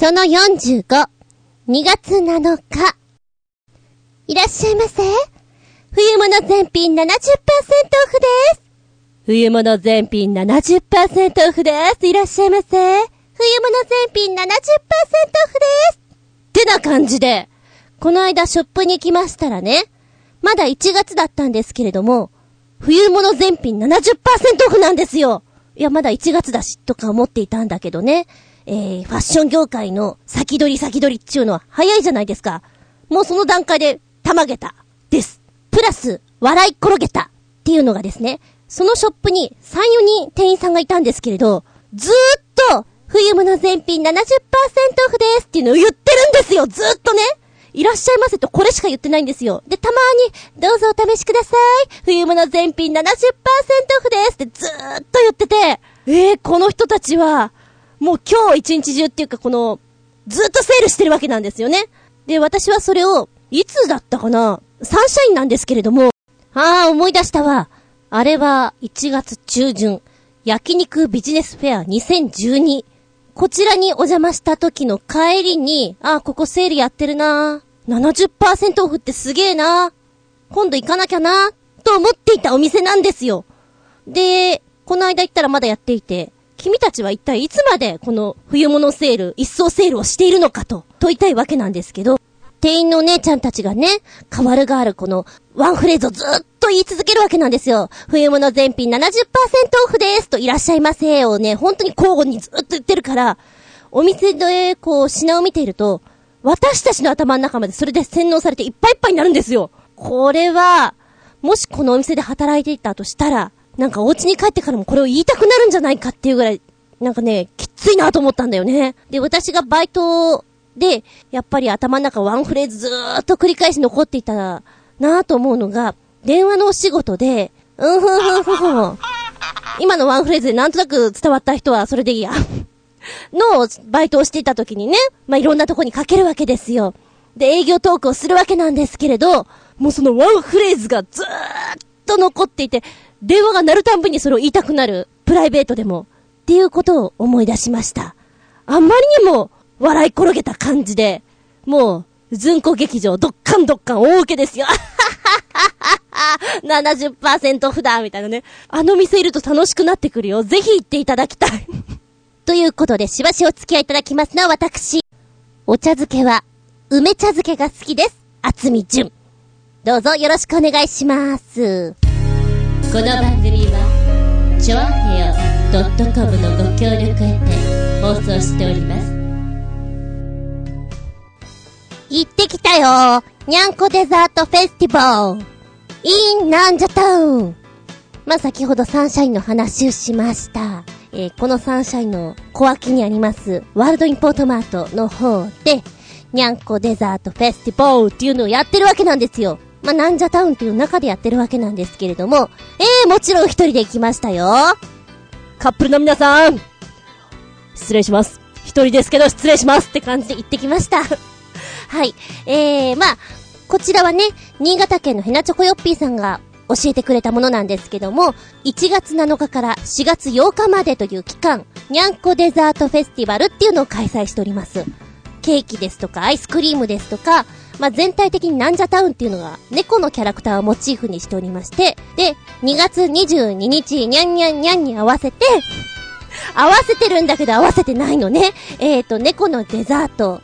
その45、2月7日。いらっしゃいませ。冬物全品70%オフです。冬物全品70%オフです。いらっしゃいませ。冬物全品70%オフです。ってな感じで、この間ショップに行きましたらね、まだ1月だったんですけれども、冬物全品70%オフなんですよいや、まだ1月だし、とか思っていたんだけどね。えー、ファッション業界の先取り先取りっちゅうのは早いじゃないですか。もうその段階で、たまげた。です。プラス、笑い転げた。っていうのがですね、そのショップに3、4人店員さんがいたんですけれど、ずーっと、冬物全品70%オフですっていうのを言ってるんですよずーっとねいらっしゃいませとこれしか言ってないんですよ。で、たまに、どうぞお試しください。冬物全品70%オフですってずーっと言ってて、えー、この人たちは、もう今日一日中っていうかこの、ずっとセールしてるわけなんですよね。で、私はそれを、いつだったかな？サンシャインなんですけれども、あー思い出したわ。あれは1月中旬、焼肉ビジネスフェア2012。こちらにお邪魔した時の帰りに、あーここセールやってるな70%オフってすげえな今度行かなきゃなと思っていたお店なんですよ。で、この間行ったらまだやっていて、君たちは一体いつまでこの冬物セール、一層セールをしているのかと問いたいわけなんですけど、店員のお姉ちゃんたちがね、変わるがあるこのワンフレーズをずっと言い続けるわけなんですよ。冬物全品70%オフですといらっしゃいませをね、本当に交互にずっと言ってるから、お店でこう品を見ていると、私たちの頭の中までそれで洗脳されていっぱいいっぱいになるんですよ。これは、もしこのお店で働いていたとしたら、なんかお家に帰ってからもこれを言いたくなるんじゃないかっていうぐらい、なんかね、きついなと思ったんだよね。で、私がバイトで、やっぱり頭の中ワンフレーズずーっと繰り返し残っていたなぁと思うのが、電話のお仕事で、うんふんふんふんふん。今のワンフレーズでなんとなく伝わった人はそれでいいや。のバイトをしていた時にね、まあ、いろんなとこにかけるわけですよ。で、営業トークをするわけなんですけれど、もうそのワンフレーズがずーっと残っていて、電話が鳴るたんびにそれを言いたくなる、プライベートでも、っていうことを思い出しました。あんまりにも、笑い転げた感じで、もう、ずんこ劇場、どっかんどっかん大受けですよ。70%オフだみたいなね。あの店いると楽しくなってくるよ。ぜひ行っていただきたい。ということで、しばしお付き合いいただきますのは私。お茶漬けは、梅茶漬けが好きです。厚み純。どうぞよろしくお願いします。この番組は、ちょあへよ .com のご協力へて放送しております。行ってきたよにゃんこデザートフェスティバル in なんじゃタウンまあ、先ほどサンシャインの話をしました。えーこのサンシャインの小脇にあります、ワールドインポートマートの方で、にゃんこデザートフェスティバルっていうのをやってるわけなんですよ。まあ、なんじゃタウンっていう中でやってるわけなんですけれども、えー、もちろん一人で行きましたよ。カップルの皆さん失礼します。一人ですけど失礼しますって感じで行ってきました。はい。えー、まあ、こちらはね、新潟県のヘナチョコヨッピーさんが教えてくれたものなんですけども、1月7日から4月8日までという期間、にゃんこデザートフェスティバルっていうのを開催しております。ケーキですとか、アイスクリームですとか、まあ、全体的になんじゃタウンっていうのが、猫のキャラクターをモチーフにしておりまして、で、2月22日、にゃんにゃんにゃんに合わせて、合わせてるんだけど合わせてないのね。えーと、猫のデザート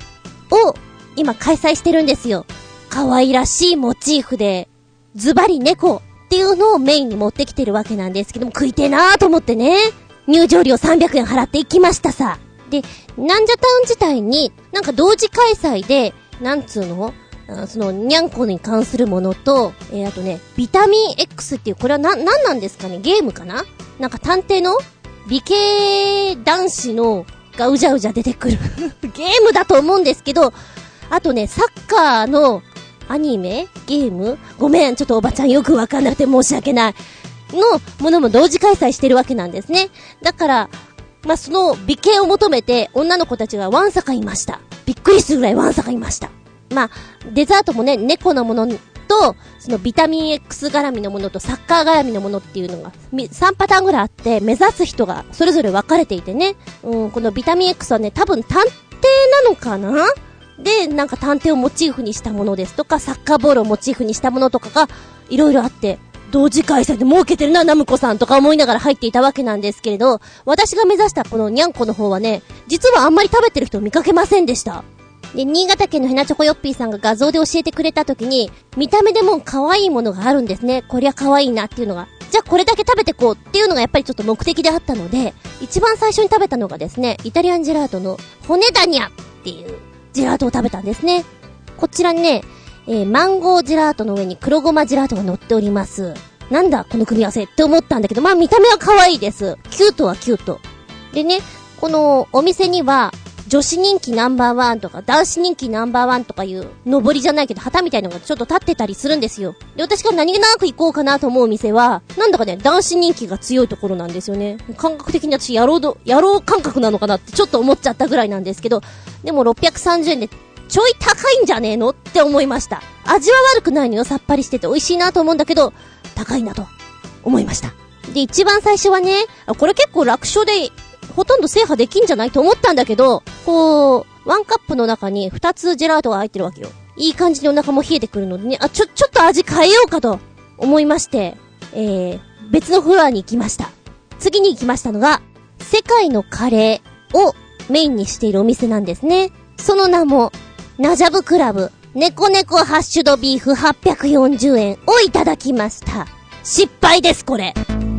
を今開催してるんですよ。可愛らしいモチーフで、ズバリ猫っていうのをメインに持ってきてるわけなんですけども、食いてえなーと思ってね。入場料300円払って行きましたさ。で、なんじゃタウン自体に、なんか同時開催で、なんつうの？あその、にゃんこに関するものと、えー、あとね、ビタミン X っていう、これはな、なんなんですかね？ゲームかな？なんか探偵の理系男子の、がうじゃうじゃ出てくる ゲームだと思うんですけど、あとね、サッカーのアニメ？ゲーム？ごめん、ちょっとおばちゃんよくわかんなくて申し訳ない。のものも同時開催してるわけなんですね。だから、まあ、その美形を求めて女の子たちがワンサカいました。びっくりするぐらいワンサカいました。まあ、デザートもね、猫のものと、そのビタミン X 絡みのものとサッカー絡みのものっていうのが、み3パターンぐらいあって、目指す人がそれぞれ分かれていてね。うん、このビタミン X はね、多分探偵なのかな？で、なんか探偵をモチーフにしたものですとか、サッカーボールをモチーフにしたものとかが、いろいろあって、同時開催で儲けてるな、ナムコさんとか思いながら入っていたわけなんですけれど、私が目指したこのニャンコの方はね、実はあんまり食べてる人を見かけませんでした。で、新潟県のヘナチョコヨッピーさんが画像で教えてくれた時に、見た目でも可愛いものがあるんですね。こりゃ可愛いなっていうのが。じゃあこれだけ食べてこうっていうのがやっぱりちょっと目的であったので、一番最初に食べたのがですね、イタリアンジェラートの骨ダニャっていうジェラートを食べたんですね。こちらね、えー、マンゴージェラートの上に黒ごまジェラートが乗っております。なんだこの組み合わせって思ったんだけど、まあ見た目は可愛いです。キュートはキュート。でね、このお店には、女子人気ナンバーワンとか、男子人気ナンバーワンとかいう、上りじゃないけど、旗みたいのがちょっと立ってたりするんですよ。で、私が何気なく行こうかなと思う店は、なんだかね、男子人気が強いところなんですよね。感覚的に私、野郎ど、野郎感覚なのかなってちょっと思っちゃったぐらいなんですけど、でも630円で、ちょい高いんじゃねえのって思いました。味は悪くないのよ、さっぱりしてて美味しいなと思うんだけど、高いなと、思いました。で、一番最初はね、これ結構楽勝でほとんど制覇できんじゃないと思ったんだけど、こう、ワンカップの中に二つジェラートが入ってるわけよ。いい感じにお腹も冷えてくるのでね、あ、ちょ、ちょっと味変えようかと思いまして、えー、別のフロアに行きました。次に行きましたのが、世界のカレーをメインにしているお店なんですね。その名も、ナジャブクラブ、猫猫ハッシュドビーフ840円をいただきました。失敗です、これ。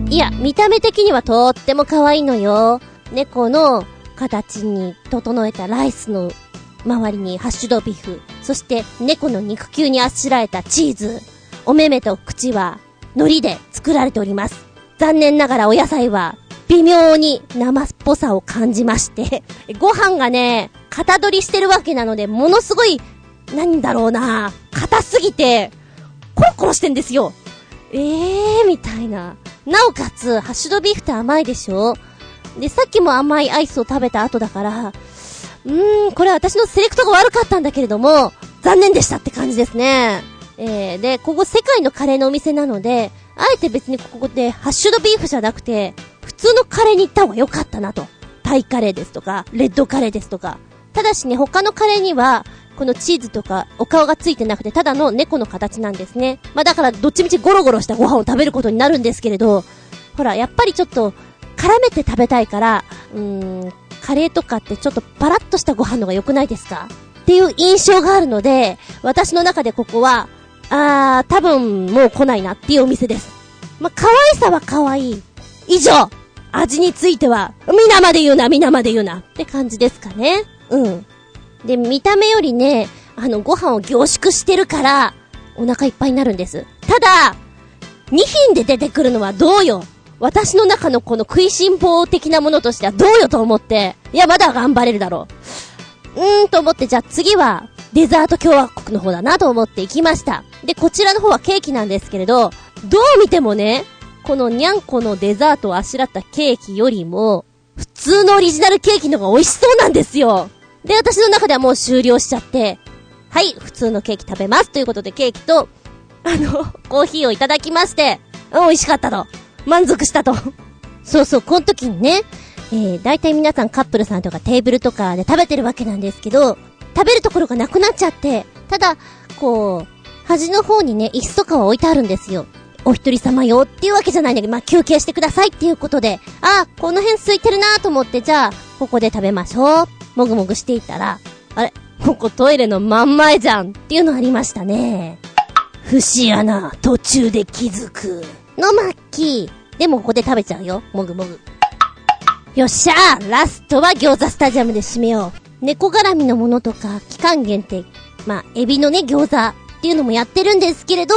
いや、見た目的にはとっても可愛いのよ。猫の形に整えたライスの周りにハッシュドビーフ、そして猫の肉球にあしらえたチーズ、お目目と口は海苔で作られております。残念ながらお野菜は微妙に生っぽさを感じまして ご飯がね、型取りしてるわけなので、ものすごい、なんだろうな、硬すぎて、コロコロしてんですよ。ええー、みたいな。なおかつ、ハッシュドビーフって甘いでしょ？で、さっきも甘いアイスを食べた後だから、うーん、これは私のセレクトが悪かったんだけれども、残念でしたって感じですね。えー、で、ここ世界のカレーのお店なので、あえて別にここでハッシュドビーフじゃなくて、普通のカレーに行った方が良かったなと。タイカレーですとか、レッドカレーですとか。ただしね、他のカレーには、このチーズとかお顔がついてなくて、ただの猫の形なんですね。まあだから、どっちみちゴロゴロしたご飯を食べることになるんですけれど、ほら、やっぱりちょっと、絡めて食べたいから、うーん、カレーとかってちょっとパラッとしたご飯のが良くないですか？っていう印象があるので、私の中でここは、あー、多分もう来ないなっていうお店です。ま、可愛さは可愛い。以上味については、皆まで言うな、皆まで言うなって感じですかね。うん。で、見た目よりね、あの、ご飯を凝縮してるから、お腹いっぱいになるんです。ただ、2品で出てくるのはどうよ？私の中のこの食いしん坊的なものとしてはどうよと思って、いや、まだ頑張れるだろう。うーんと思って、じゃあ次は、デザート共和国の方だなと思って行きました。で、こちらの方はケーキなんですけれど、どう見てもね、このにゃんこのデザートをあしらったケーキよりも、普通のオリジナルケーキの方が美味しそうなんですよ。で、私の中ではもう終了しちゃって、はい、普通のケーキ食べますということでケーキと、あの、コーヒーをいただきまして、美味しかったと。満足したと。そうそう、この時にね、えー、大体皆さんカップルさんとかテーブルとかで食べてるわけなんですけど、食べるところがなくなっちゃって、ただ、こう、端の方にね、椅子とかは置いてあるんですよ。お一人様よっていうわけじゃないんだけど、まあ、休憩してくださいっていうことで、あ、この辺空いてるなと思って、じゃあ、ここで食べましょう。もぐもぐしていたら、あれここトイレの真ん前じゃんっていうのありましたね。節穴、途中で気づく。のマッキー。でもここで食べちゃうよ。もぐもぐ。よっしゃーラストは餃子スタジアムで締めよう。猫絡みのものとか、期間限定。まあ、エビのね、餃子っていうのもやってるんですけれど、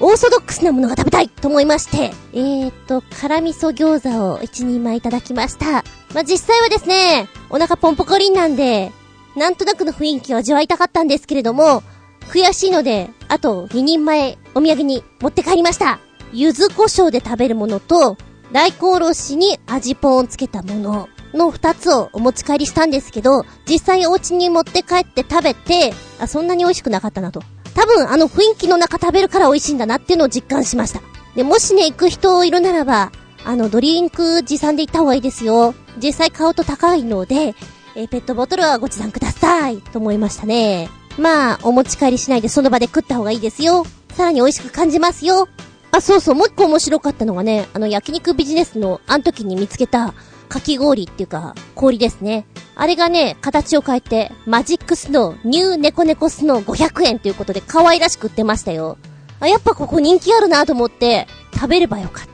オーソドックスなものが食べたいと思いまして、えーと、辛味噌餃子を一人前いただきました。まあ、実際はですね、お腹ポンポコリンなんで、なんとなくの雰囲気を味わいたかったんですけれども、悔しいので、あと2人前お土産に持って帰りました。柚子胡椒で食べるものと、大根おろしに味ポンをつけたものの二つをお持ち帰りしたんですけど、実際お家に持って帰って食べて、あ、そんなに美味しくなかったなと。多分あの雰囲気の中食べるから美味しいんだなっていうのを実感しました。で、もしね、行く人いるならば、あの、ドリンク持参で行った方がいいですよ。実際買うと高いので、えー、ペットボトルはご持参ください。と思いましたね。まあ、お持ち帰りしないでその場で食った方がいいですよ。さらに美味しく感じますよ。あ、そうそう、もう一個面白かったのがね、あの焼肉ビジネスのあの時に見つけた、かき氷っていうか、氷ですね。あれがね、形を変えて、マジックスノー、ニューネコネコスノー500円ということで可愛らしく売ってましたよ。あ、やっぱここ人気あるなと思って、食べればよかっ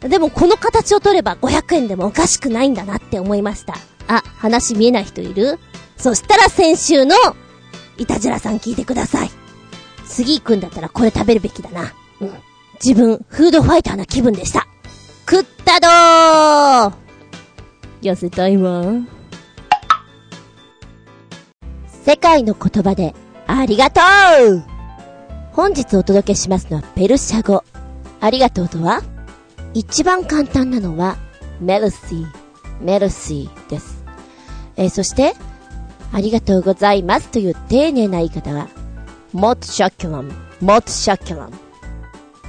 た。でもこの形を取れば500円でもおかしくないんだなって思いました。あ、話見えない人いる？そしたら先週の、いたじらさん聞いてください。次行くんだったらこれ食べるべきだな。うん。自分、フードファイターな気分でした。食ったどー痩せたいわ。世界の言葉で、ありがとう本日お届けしますのはペルシャ語。ありがとうとは一番簡単なのは、メルシー、メルシーです。えー、そして、ありがとうございますという丁寧な言い方は、モットシャキュラム、モットシャキュラム。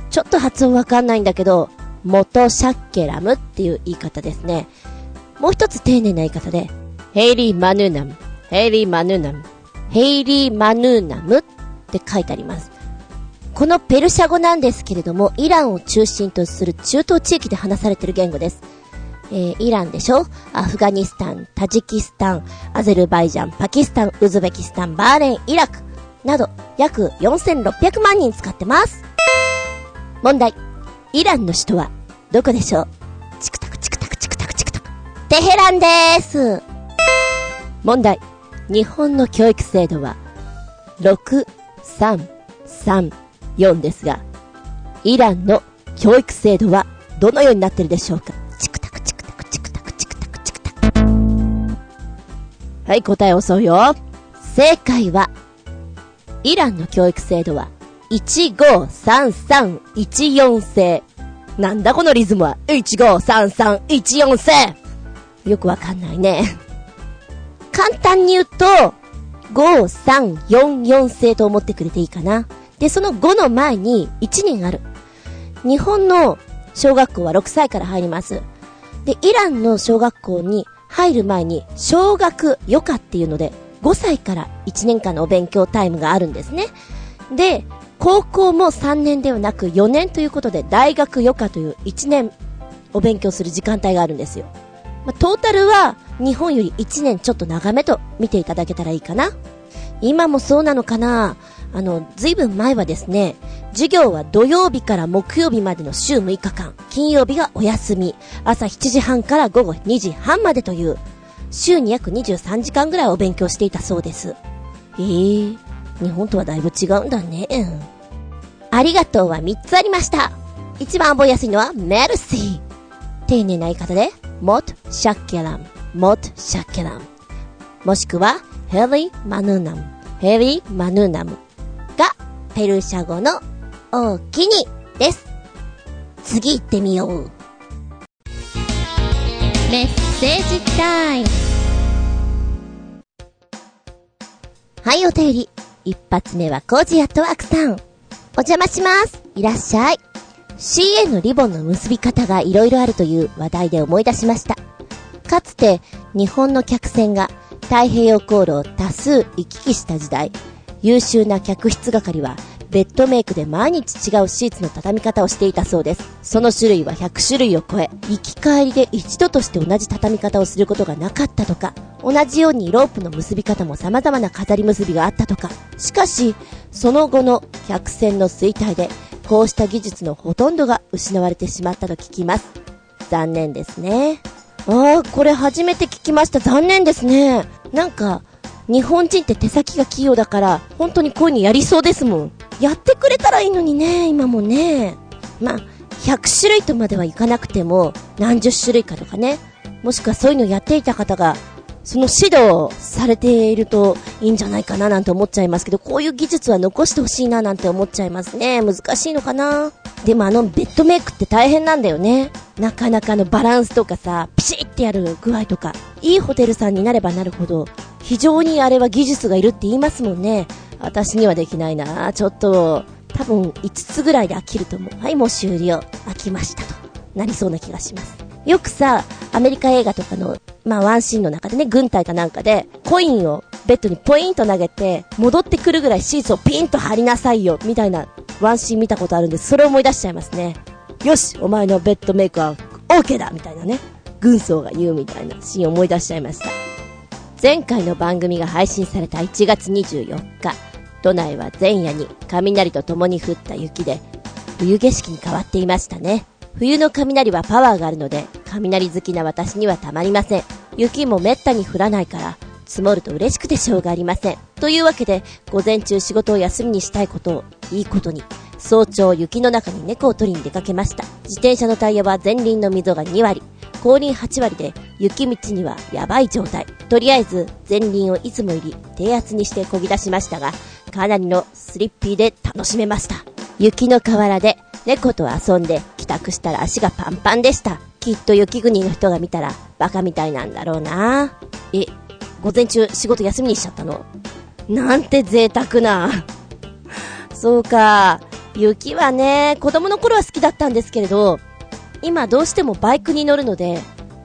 ちょっと発音わかんないんだけど、モトシャッケラムっていう言い方ですね。もう一つ丁寧な言い方で、ヘイリー・マヌーナム、ヘイリー・マヌーナム、ヘイリー・マヌーナムって書いてあります。このペルシャ語なんですけれども、イランを中心とする中東地域で話されている言語です。えー、イランでしょ？アフガニスタン、タジキスタン、アゼルバイジャン、パキスタン、ウズベキスタン、バーレン、イラク、など、約4600万人使ってます。問題。イランの首都は、どこでしょう？チクタクチクタクチクタクチクタク。テヘランでーす。問題。日本の教育制度は、6、3、3、4ですが、イランの教育制度はどのようになってるでしょうか？チクタクチクタクチクタクチクタクチクタク。はい、答え遅いよ。正解は、イランの教育制度は153314制。なんだこのリズムは !153314 制よくわかんないね。簡単に言うと、5344制と思ってくれていいかな。で、その5の前に1年ある。日本の小学校は6歳から入ります。で、イランの小学校に入る前に、小学余暇っていうので、5歳から1年間のお勉強タイムがあるんですね。で、高校も3年ではなく4年ということで大学余暇という1年お勉強する時間帯があるんですよ。まあ、トータルは日本より1年ちょっと長めと見ていただけたらいいかな。今もそうなのかなあの、ずいぶん前はですね、授業は土曜日から木曜日までの週6日間、金曜日がお休み、朝7時半から午後2時半までという、週に約23時間ぐらいお勉強していたそうです。ええー、日本とはだいぶ違うんだね。ありがとうは3つありました。一番覚えやすいのは、メルシー。丁寧な言い方で、モトシャッケラム、モトシャッケラム。もしくは、ヘリーマヌーナム、ヘリーマヌーナムが、ペルシャ語の、おきに、です。次行ってみよう。メッセージタイム。はい、お便り。一発目はコージアットワークさん。お邪魔します。いらっしゃい。CA のリボンの結び方が色々あるという話題で思い出しました。かつて日本の客船が太平洋航路を多数行き来した時代、優秀な客室係はベッドメイクで毎日違うシーツの畳み方をしていたそうです。その種類は100種類を超え、行き帰りで一度として同じ畳み方をすることがなかったとか、同じようにロープの結び方も様々な飾り結びがあったとか。しかし、その後の客船の衰退で、こうした技術のほとんどが失われてしまったと聞きます。残念ですね。ああ、これ初めて聞きました。残念ですね。なんか、日本人って手先が器用だから、本当にこういうのやりそうですもん。やってくれたらいいのにね、今もね。まあ、100種類とまではいかなくても、何十種類かとかね。もしくはそういうのやっていた方が、その指導されているといいんじゃないかななんて思っちゃいますけど、こういう技術は残してほしいななんて思っちゃいますね。難しいのかな？でもあのベッドメイクって大変なんだよね。なかなかのバランスとかさ、ピシッってやる具合とか。いいホテルさんになればなるほど、非常にあれは技術がいるって言いますもんね。私にはできないなちょっと、多分5つぐらいで飽きると思う。はい、もう終了。飽きましたと。なりそうな気がします。よくさ、アメリカ映画とかの、まあワンシーンの中でね、軍隊かなんかで、コインをベッドにポインと投げて、戻ってくるぐらいシーツをピンと張りなさいよ、みたいなワンシーン見たことあるんです、それを思い出しちゃいますね。よしお前のベッドメイクは OK だみたいなね。軍曹が言うみたいなシーンを思い出しちゃいました。前回の番組が配信された1月24日、都内は前夜に雷と共に降った雪で、冬景色に変わっていましたね。冬の雷はパワーがあるので、雷好きな私にはたまりません。雪もめったに降らないから、積もると嬉しくてしょうがありません。というわけで、午前中仕事を休みにしたいことを、いいことに、早朝雪の中に猫を取りに出かけました。自転車のタイヤは前輪の溝が2割、後輪8割で雪道にはやばい状態。とりあえず前輪をいつもより低圧にして漕ぎ出しましたが、かなりのスリッピーで楽しめました。雪の河原で猫と遊んで帰宅したら足がパンパンでした。きっと雪国の人が見たらバカみたいなんだろうな。え、午前中仕事休みにしちゃったの？なんて贅沢な。そうか。雪はね、子供の頃は好きだったんですけれど、今どうしてもバイクに乗るので、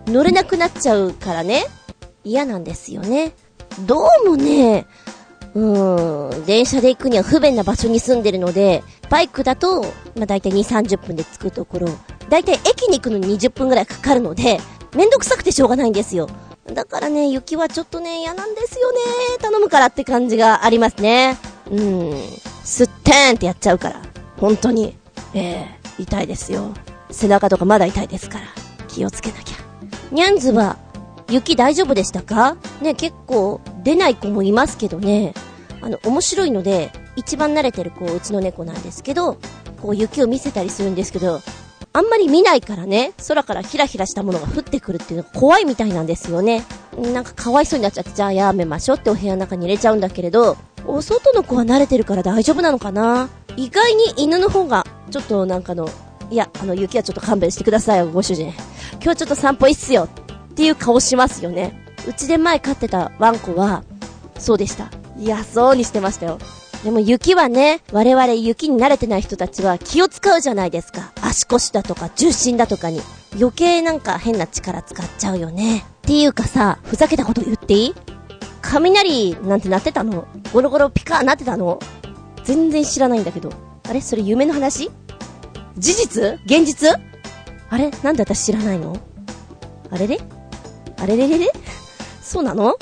乗れなくなっちゃうからね、嫌なんですよね。どうもね、うん、電車で行くには不便な場所に住んでるので、バイクだと、まあ、大体2、30分で着くところ、大体駅に行くのに20分くらいかかるので、めんどくさくてしょうがないんですよ。だからね、雪はちょっとね、嫌なんですよね。頼むからって感じがありますね。うん。すってーんってやっちゃうから。本当に。ええー、痛いですよ。背中とかまだ痛いですから。気をつけなきゃ。ニャンズは、雪大丈夫でしたか？ね、結構出ない子もいますけどね。あの、面白いので、一番慣れてる子、うちの猫なんですけど、こう雪を見せたりするんですけど、あんまり見ないからね、空からヒラヒラしたものが降ってくるっていうのが怖いみたいなんですよね。なんかかわいそうになっちゃって、じゃあやめましょうってお部屋の中に入れちゃうんだけれど、お外の子は慣れてるから大丈夫なのかな？意外に犬の方が、ちょっとなんかの、いや、あの、雪はちょっと勘弁してくださいよ、ご主人。今日ちょっと散歩いいっすよ。っていう顔しますよね。うちで前飼ってたワンコは、そうでした。嫌そうにしてましたよ。でも雪はね、我々雪に慣れてない人たちは気を使うじゃないですか。足腰だとか重心だとかに。余計なんか変な力使っちゃうよね。っていうかさ、ふざけたこと言っていい？雷なんて鳴ってたの？ゴロゴロピカーなってたの？全然知らないんだけど。あれ？それ夢の話？事実？現実？あれ？なんで私知らないの？あれれあれれれれ？そうなの？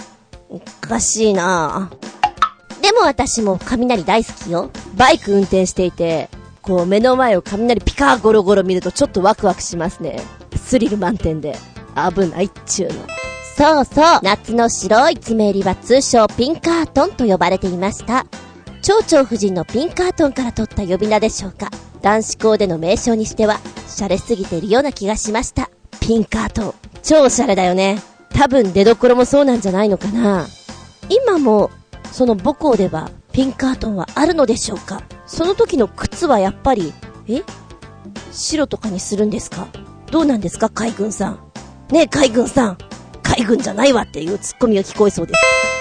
おかしいなぁ。でも私も雷大好きよ。バイク運転していて、こう目の前を雷ピカーゴロゴロ見るとちょっとワクワクしますね。スリル満点で。危ないっちゅうの。そうそう、夏の白い爪入りは通称ピンカートンと呼ばれていました。蝶々夫人のピンカートンから取った呼び名でしょうか。男子校での名称にしては、洒落すぎているような気がしました。ピンカートン。超洒落だよね。多分出所もそうなんじゃないのかな。今もその母校ではピンカートンはあるのでしょうかその時の靴はやっぱり、え？白とかにするんですか？どうなんですか？海軍さん。ねえ海軍さん。海軍じゃないわっていうツッコミが聞こえそうで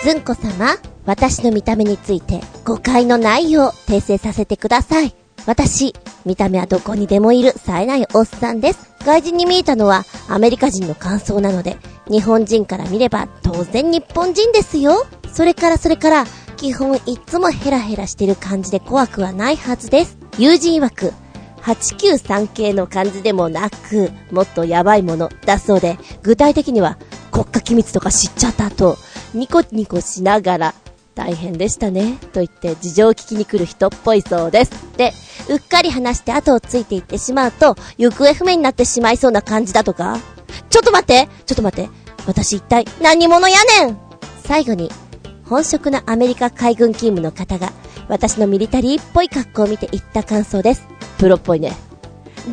す。ずんこ様、私の見た目について誤解のないよう訂正させてください。私、見た目はどこにでもいる冴えないおっさんです。外人に見えたのはアメリカ人の感想なので、日本人から見れば当然日本人ですよ。それからそれから、基本いつもヘラヘラしてる感じで怖くはないはずです。友人曰く、893系の感じでもなく、もっとやばいものだそうで、具体的には国家機密とか知っちゃったと、ニコニコしながら、大変でしたね、と言って事情を聞きに来る人っぽいそうです。で、うっかり話して後をついていってしまうと、行方不明になってしまいそうな感じだとか？ちょっと待ってちょっと待って私一体何者やねん？最後に、本職のアメリカ海軍勤務の方が、私のミリタリーっぽい格好を見て言った感想です。プロっぽいね。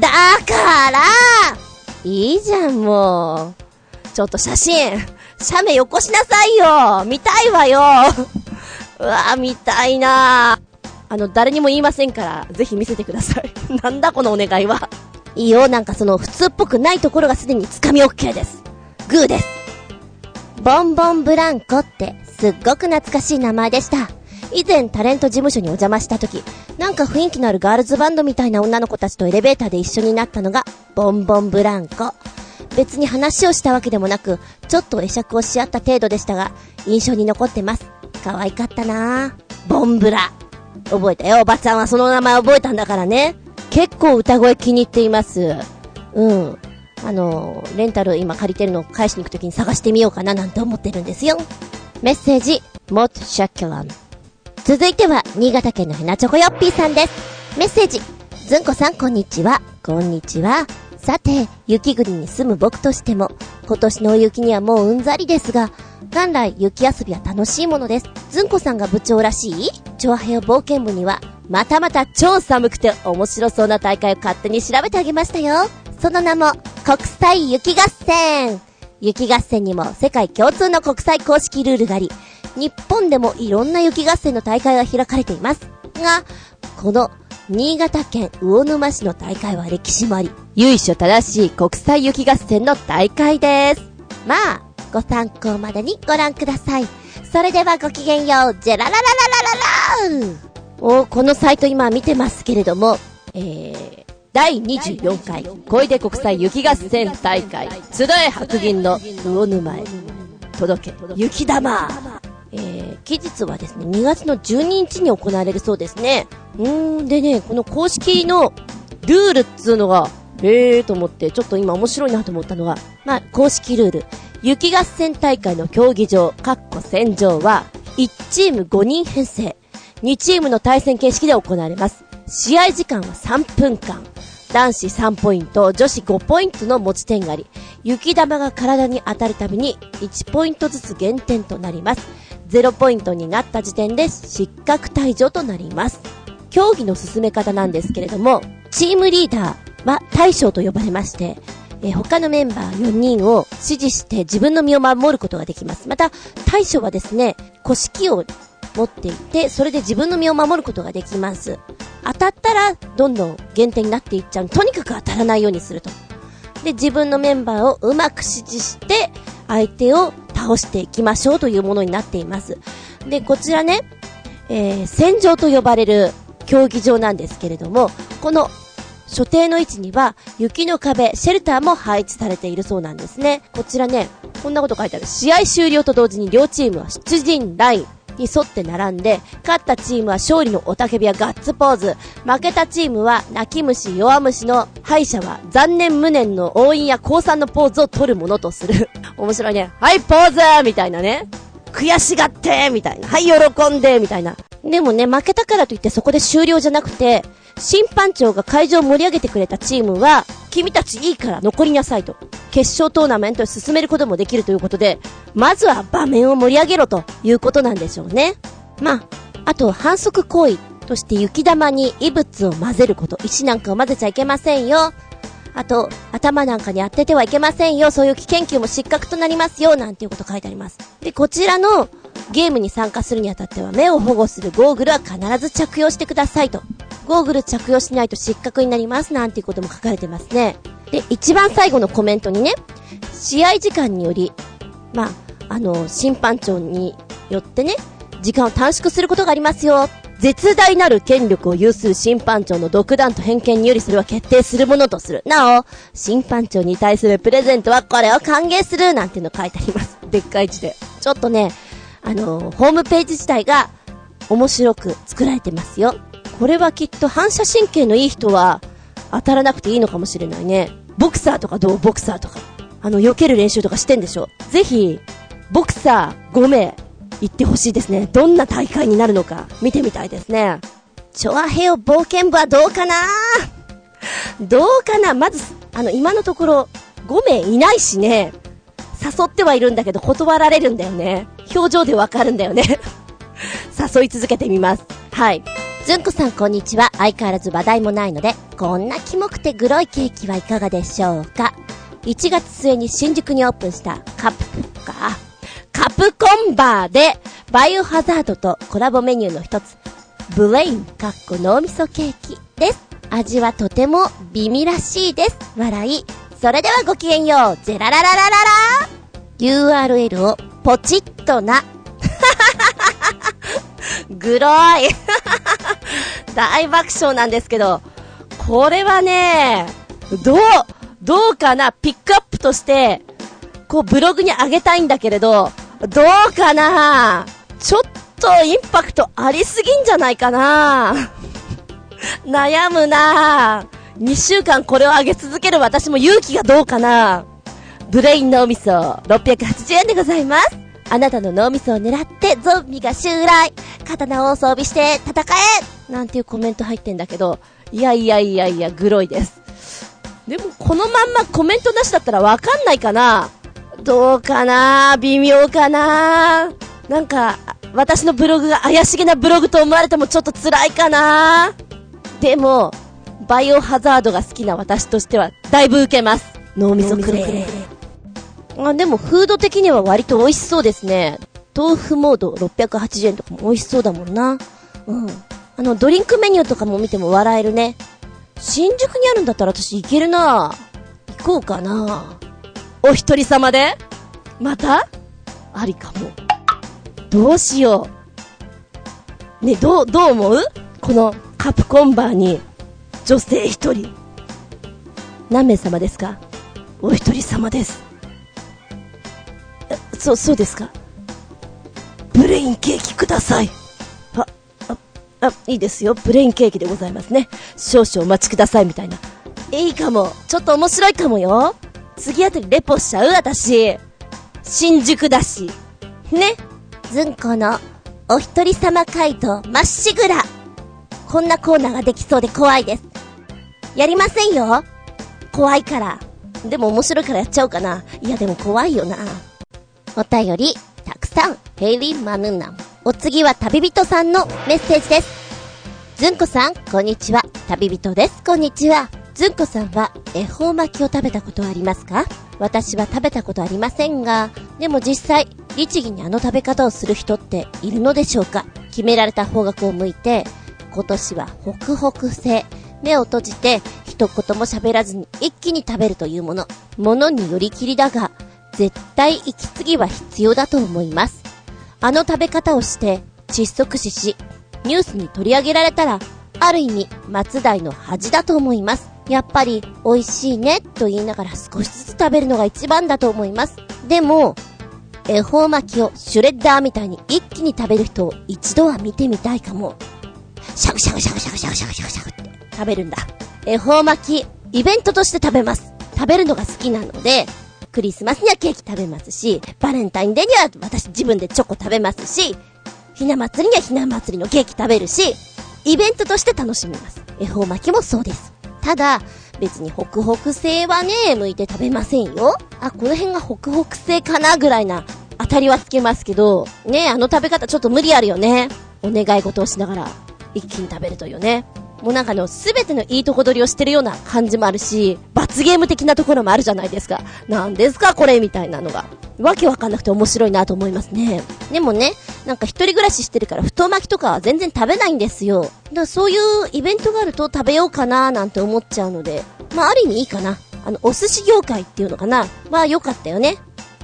だからいいじゃん、もう。ちょっと写真、写メよこしなさいよ見たいわようわ見たいなあの、誰にも言いませんから、ぜひ見せてください。なんだこのお願いは。いいよ、なんかその普通っぽくないところがすでにつかみ OK です。グーです。ボンボンブランコってすっごく懐かしい名前でした。以前タレント事務所にお邪魔した時、なんか雰囲気のあるガールズバンドみたいな女の子たちとエレベーターで一緒になったのが、ボンボンブランコ。別に話をしたわけでもなく、ちょっと会釈をし合った程度でしたが、印象に残ってます。可愛かったな。ボンブラ。覚えたよ。おばちゃんはその名前覚えたんだからね。結構歌声気に入っています。うん。あの、レンタル今借りてるのを返しに行くときに探してみようかななんて思ってるんですよ。メッセージ、モットシャキュラン。続いては、新潟県のヘナチョコヨッピーさんです。メッセージ、ずんこさんこんにちは。こんにちは。さて、雪国に住む僕としても、今年の雪にはもううんざりですが、元来雪遊びは楽しいものです。ずんこさんが部長らしい？チョアヘオ冒険部には、またまた超寒くて面白そうな大会を勝手に調べてあげましたよ。その名も、国際雪合戦雪合戦にも世界共通の国際公式ルールがあり、日本でもいろんな雪合戦の大会が開かれています。が、この新潟県魚沼市の大会は歴史もあり、由緒正しい国際雪合戦の大会です。まあ、ご参考までにご覧ください。それではごきげんよう、ジェラララララララおこのサイト今見てますけれども、えー、第24回小出国際雪合戦大会、津え白銀の魚沼へ、届け、雪玉えー、期日はですね、2月の12日に行われるそうですね。うーん、でね、この公式のルールっつうのが、へーと思って、ちょっと今面白いなと思ったのが、まあ、公式ルール。雪合戦大会の競技場、かっこ戦場は、1チーム5人編成、2チームの対戦形式で行われます。試合時間は3分間。男子3ポイント、女子5ポイントの持ち点があり、雪玉が体に当たるたびに1ポイントずつ減点となります。0ポイントになった時点で失格退場となります。競技の進め方なんですけれども、チームリーダーは大将と呼ばれまして、え他のメンバー4人を指示して自分の身を守ることができます。また、大将はですね、古式を持っていて、それで自分の身を守ることができます。当たったら、どんどん減点になっていっちゃう。とにかく当たらないようにすると。で、自分のメンバーをうまく指示して、相手を倒していきましょうというものになっています。で、こちらね、えー、戦場と呼ばれる競技場なんですけれども、この所定の位置には雪の壁、シェルターも配置されているそうなんですね。こちらね、こんなこと書いてある。試合終了と同時に両チームは出陣ライン、に沿って並んで、勝ったチームは勝利の雄たけびやガッツポーズ、負けたチームは泣き虫、弱虫の敗者は残念無念の応援や降参のポーズを取るものとする。面白いね。はい、ポーズみたいなね。悔しがってみたいな。はい、喜んでみたいな。でもね、負けたからといってそこで終了じゃなくて、審判長が会場を盛り上げてくれたチームは、君たちいいから残りなさいと。決勝トーナメントに進めることもできるということで、まずは場面を盛り上げろということなんでしょうね。まあ、あと反則行為として雪玉に異物を混ぜること。石なんかを混ぜちゃいけませんよ。あと、頭なんかに当ててはいけませんよ。そういう危険球も失格となりますよ。なんていうこと書いてあります。で、こちらのゲームに参加するにあたっては目を保護するゴーグルは必ず着用してくださいと。ゴーグル着用しないと失格になりますなんていうことも書かれてますね。で、一番最後のコメントにね、試合時間により、まあ、あの、審判長によってね、時間を短縮することがありますよ。絶大なる権力を有する審判長の独断と偏見によりそれは決定するものとする。なお、審判長に対するプレゼントはこれを歓迎するなんていうの書いてあります。でっかい字で。ちょっとね、あの、ホームページ自体が面白く作られてますよ。これはきっと反射神経のいい人は当たらなくていいのかもしれないね。ボクサーとかどうボクサーとか。あの、避ける練習とかしてんでしょ。ぜひ、ボクサー5名行ってほしいですね。どんな大会になるのか見てみたいですね。チョアヘオ冒険部はどうかな？どうかな？まず、あの、今のところ5名いないしね。誘ってはいるんだけど断られるんだよね。表情でわかるんだよね 誘い続けてみます。はい。ずんこさんこんにちは。相変わらず話題もないので、こんなキモくてグロいケーキはいかがでしょうか ?1 月末に新宿にオープンしたカプか、カプコンバーで、バイオハザードとコラボメニューの一つ、ブレインかっこ脳みそケーキです。味はとても美味らしいです。笑い。それではごきげんよう。ジェララララララ !URL をポチッとな。グロい 大爆笑なんですけど、これはね、どう、どうかな？ピックアップとして、こうブログに上げたいんだけれど、どうかな？ちょっとインパクトありすぎんじゃないかな？悩むな2週間これを上げ続ける私も勇気がどうかな。ブレイン脳みそ680円でございます。あなたの脳みそを狙ってゾンビが襲来。刀を装備して戦え。なんていうコメント入ってんだけど、いやいやいやいや、グロいです。でも、このまんまコメントなしだったらわかんないかな。どうかな？微妙かな？なんか、私のブログが怪しげなブログと思われてもちょっと辛いかな？でも、バイオハザードが好きな私としては、だいぶ受けます。脳みそくれ。あ、でも、フード的には割と美味しそうですね。豆腐モード680円とかも美味しそうだもんな。うん。あの、ドリンクメニューとかも見ても笑えるね。新宿にあるんだったら私行けるな行こうかなお一人様で？また？ありかも。どうしよう。ね、どう、どう思う？このカプコンバーに女性一人。何名様ですか？お一人様です。そ、そうですか？プレインケーキください。あ、あ、あ、いいですよ。プレインケーキでございますね。少々お待ちくださいみたいな。いいかも。ちょっと面白いかもよ。次あたりレポしちゃう？私。新宿だし。ね。ずんこの、お一人様回答まっしぐら。こんなコーナーができそうで怖いです。やりませんよ。怖いから。でも面白いからやっちゃおうかな。いやでも怖いよな。お便り、たくさん、ヘイリーマヌンナン。お次は旅人さんのメッセージです。ずんこさん、こんにちは。旅人です。こんにちは。ずんこさんは恵方巻きを食べたことはありますか？私は食べたことありませんが、でも実際、律儀にあの食べ方をする人っているのでしょうか？決められた方角を向いて、今年はホクホク製、目を閉じて一言も喋らずに一気に食べるというもの。ものによりきりだが、絶対息継ぎは必要だと思います。あの食べ方をして窒息死し、ニュースに取り上げられたら、ある意味、松代の恥だと思います。やっぱり、美味しいね、と言いながら少しずつ食べるのが一番だと思います。でも、恵方巻きをシュレッダーみたいに一気に食べる人を一度は見てみたいかも。シャグシャグシャグシャグシャグシャグシャグシャグって食べるんだ。恵方巻き、イベントとして食べます。食べるのが好きなので、クリスマスにはケーキ食べますし、バレンタインデーには私自分でチョコ食べますし、ひな祭りにはひな祭りのケーキ食べるし、イベントとして楽しみます。恵方巻きもそうです。ただ、別にホクホク製はね、剥いて食べませんよ。あ、この辺がホクホク製かなぐらいな当たりはつけますけど、ね、あの食べ方ちょっと無理あるよね。お願い事をしながら一気に食べるというね。もうなんかの、すべてのいいとこ取りをしてるような感じもあるし、罰ゲーム的なところもあるじゃないですか。なんですかこれみたいなのが。わけわかんなくて面白いなと思いますね。でもね、なんか一人暮らししてるから太巻きとかは全然食べないんですよ。だからそういうイベントがあると食べようかななんて思っちゃうので、まあある意味いいかな。あの、お寿司業界っていうのかな。まあ良かったよね。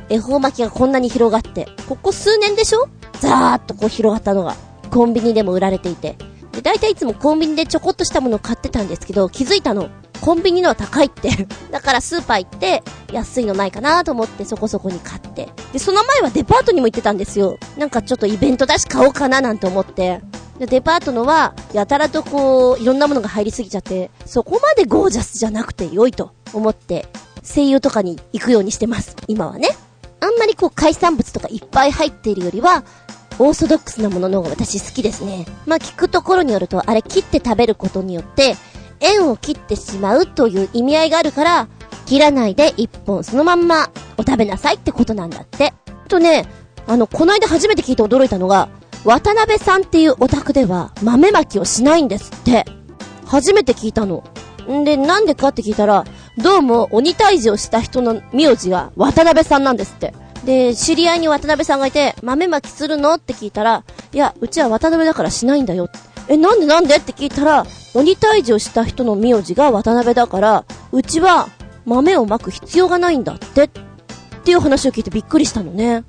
恵方巻きがこんなに広がって。ここ数年でしょ？ザーっとこう広がったのが。コンビニでも売られていて。で、大体いつもコンビニでちょこっとしたものを買ってたんですけど、気づいたの。コンビニのは高いって だからスーパー行って、安いのないかなと思ってそこそこに買って。で、その前はデパートにも行ってたんですよ。なんかちょっとイベントだし買おうかななんて思って。で、デパートのは、やたらとこう、いろんなものが入りすぎちゃって、そこまでゴージャスじゃなくて良いと思って、声優とかに行くようにしてます。今はね。あんまりこう海産物とかいっぱい入っているよりは、オーソドックスなものの方が私好きですね。まあ、聞くところによると、あれ切って食べることによって、縁を切ってしまうという意味合いがあるから、切らないで一本そのまんまお食べなさいってことなんだって。とね、あの、この間初めて聞いて驚いたのが、渡辺さんっていうお宅では豆まきをしないんですって。初めて聞いたの。んで、なんでかって聞いたら、どうも鬼退治をした人の名字が渡辺さんなんですって。で、知り合いに渡辺さんがいて、豆まきするの？って聞いたら、いや、うちは渡辺だからしないんだよ。え、なんでなんで？って聞いたら、鬼退治をした人の名字が渡辺だから、うちは豆をまく必要がないんだって、っていう話を聞いてびっくりしたのね。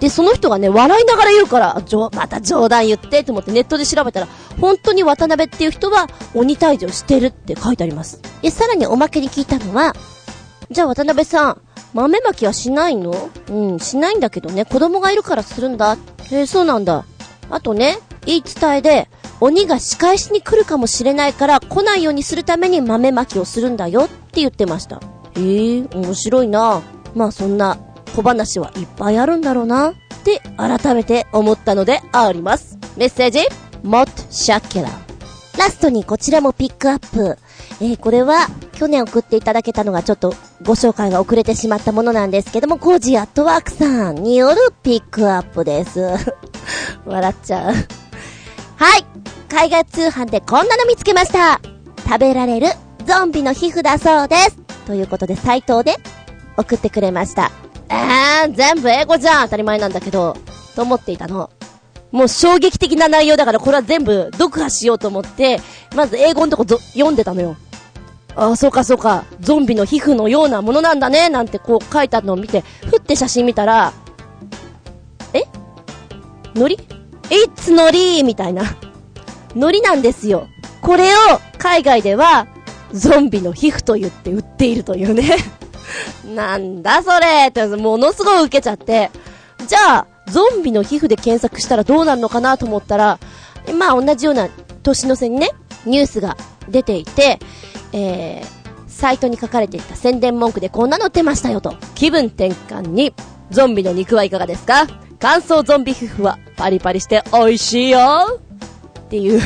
で、その人がね、笑いながら言うから、じょ、また冗談言ってと思ってネットで調べたら、本当に渡辺っていう人は鬼退治をしてるって書いてあります。で、さらにおまけに聞いたのは、じゃあ渡辺さん、豆まきはしないの？うん、しないんだけどね、子供がいるからするんだ。へえ、そうなんだ。あとね、言い伝えで、鬼が仕返しに来るかもしれないから来ないようにするために豆まきをするんだよって言ってました。へえ、面白いな。まあそんな小話はいっぱいあるんだろうなって改めて思ったのであります。メッセージ？モットシャッケラ。ラストにこちらもピックアップ。えー、これは去年送っていただけたのがちょっとご紹介が遅れてしまったものなんですけども、コージアットワークさんによるピックアップです。笑っちゃう。はい。海外通販でこんなの見つけました。食べられるゾンビの皮膚だそうです。ということで、斎藤で送ってくれました。えー、全部英語じゃん当たり前なんだけど、と思っていたの。もう衝撃的な内容だからこれは全部読破しようと思って、まず英語のとこ読んでたのよ。ああ、そうかそうか、ゾンビの皮膚のようなものなんだね、なんてこう書いたのを見て、ふって写真見たら、え？海苔 ?It's 海苔みたいな。海苔なんですよ。これを海外では、ゾンビの皮膚と言って売っているというね なんだそれって、ものすごい受けちゃって。じゃあ、ゾンビの皮膚で検索したらどうなるのかなと思ったら、まあ同じような年の瀬にね、ニュースが出ていて、えー、サイトに書かれていた宣伝文句でこんなの出ましたよと。気分転換に、ゾンビの肉はいかがですか？乾燥ゾンビ皮膚はパリパリして美味しいよっていう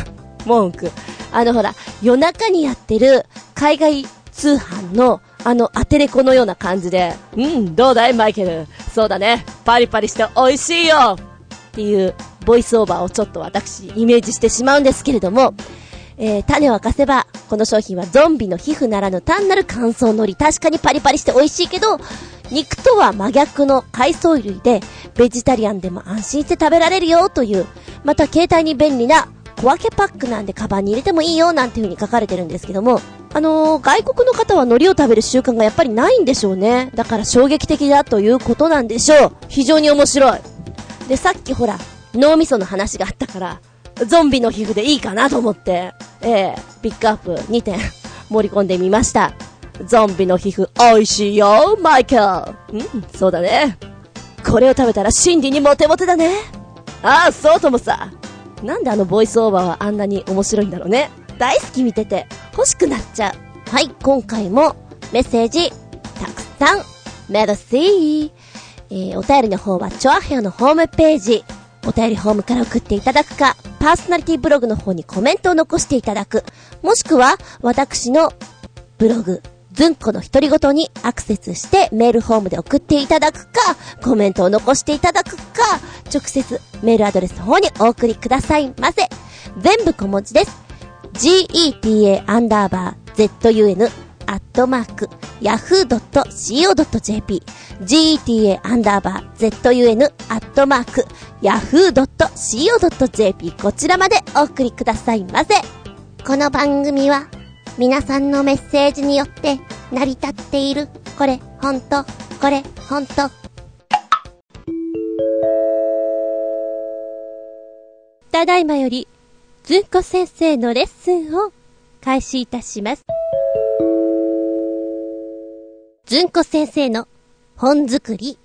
文句。あのほら、夜中にやってる海外通販のあのアテレコのような感じで、うん、どうだいマイケル？そうだね。パリパリして美味しいよっていうボイスオーバーをちょっと私イメージしてしまうんですけれども、えー、種を明かせば、この商品はゾンビの皮膚ならぬ単なる乾燥海苔。確かにパリパリして美味しいけど、肉とは真逆の海藻類で、ベジタリアンでも安心して食べられるよという、また携帯に便利な小分けパックなんでカバンに入れてもいいよなんていう風に書かれてるんですけども、あのー、外国の方は海苔を食べる習慣がやっぱりないんでしょうね。だから衝撃的だということなんでしょう。非常に面白い。で、さっきほら、脳みその話があったから、ゾンビの皮膚でいいかなと思って、えー、ピックアップ2点盛り込んでみました。ゾンビの皮膚美味しいよ、マイケル。うん、そうだね。これを食べたらシンディにモテモテだね。ああ、そうともさ。なんであのボイスオーバーはあんなに面白いんだろうね。大好き見てて欲しくなっちゃう。はい、今回もメッセージたくさん、メルシー。えー、お便りの方はチョアヘアのホームページ、お便りホームから送っていただくか、パーソナリティブログの方にコメントを残していただく、もしくは、私のブログ、ずんこの独り言にアクセスしてメールフォームで送っていただくか、コメントを残していただくか、直接メールアドレスの方にお送りくださいませ。全部小文字です。geta アンダーバー zun アットマーク yahoo.co.jp geta アンダーバー zun アットマーク yahoo.co.jp こちらまでお送りくださいませ。この番組は皆さんのメッセージによって成り立っている。これ、ほんと。これ、ほんと。ただいまよりずんこ先生のレッスンを開始いたします。ずんこ先生の本作り。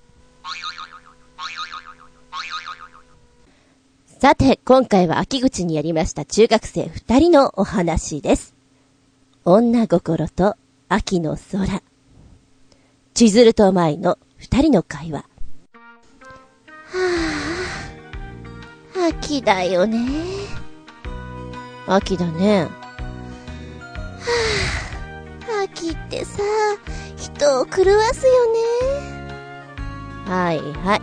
さて、今回は秋口にやりました中学生二人のお話です。女心と秋の空。千鶴と舞の二人の会話。はぁ、あ、秋だよね。秋だね。はあ、秋ってさ、人を狂わすよね。はいはい。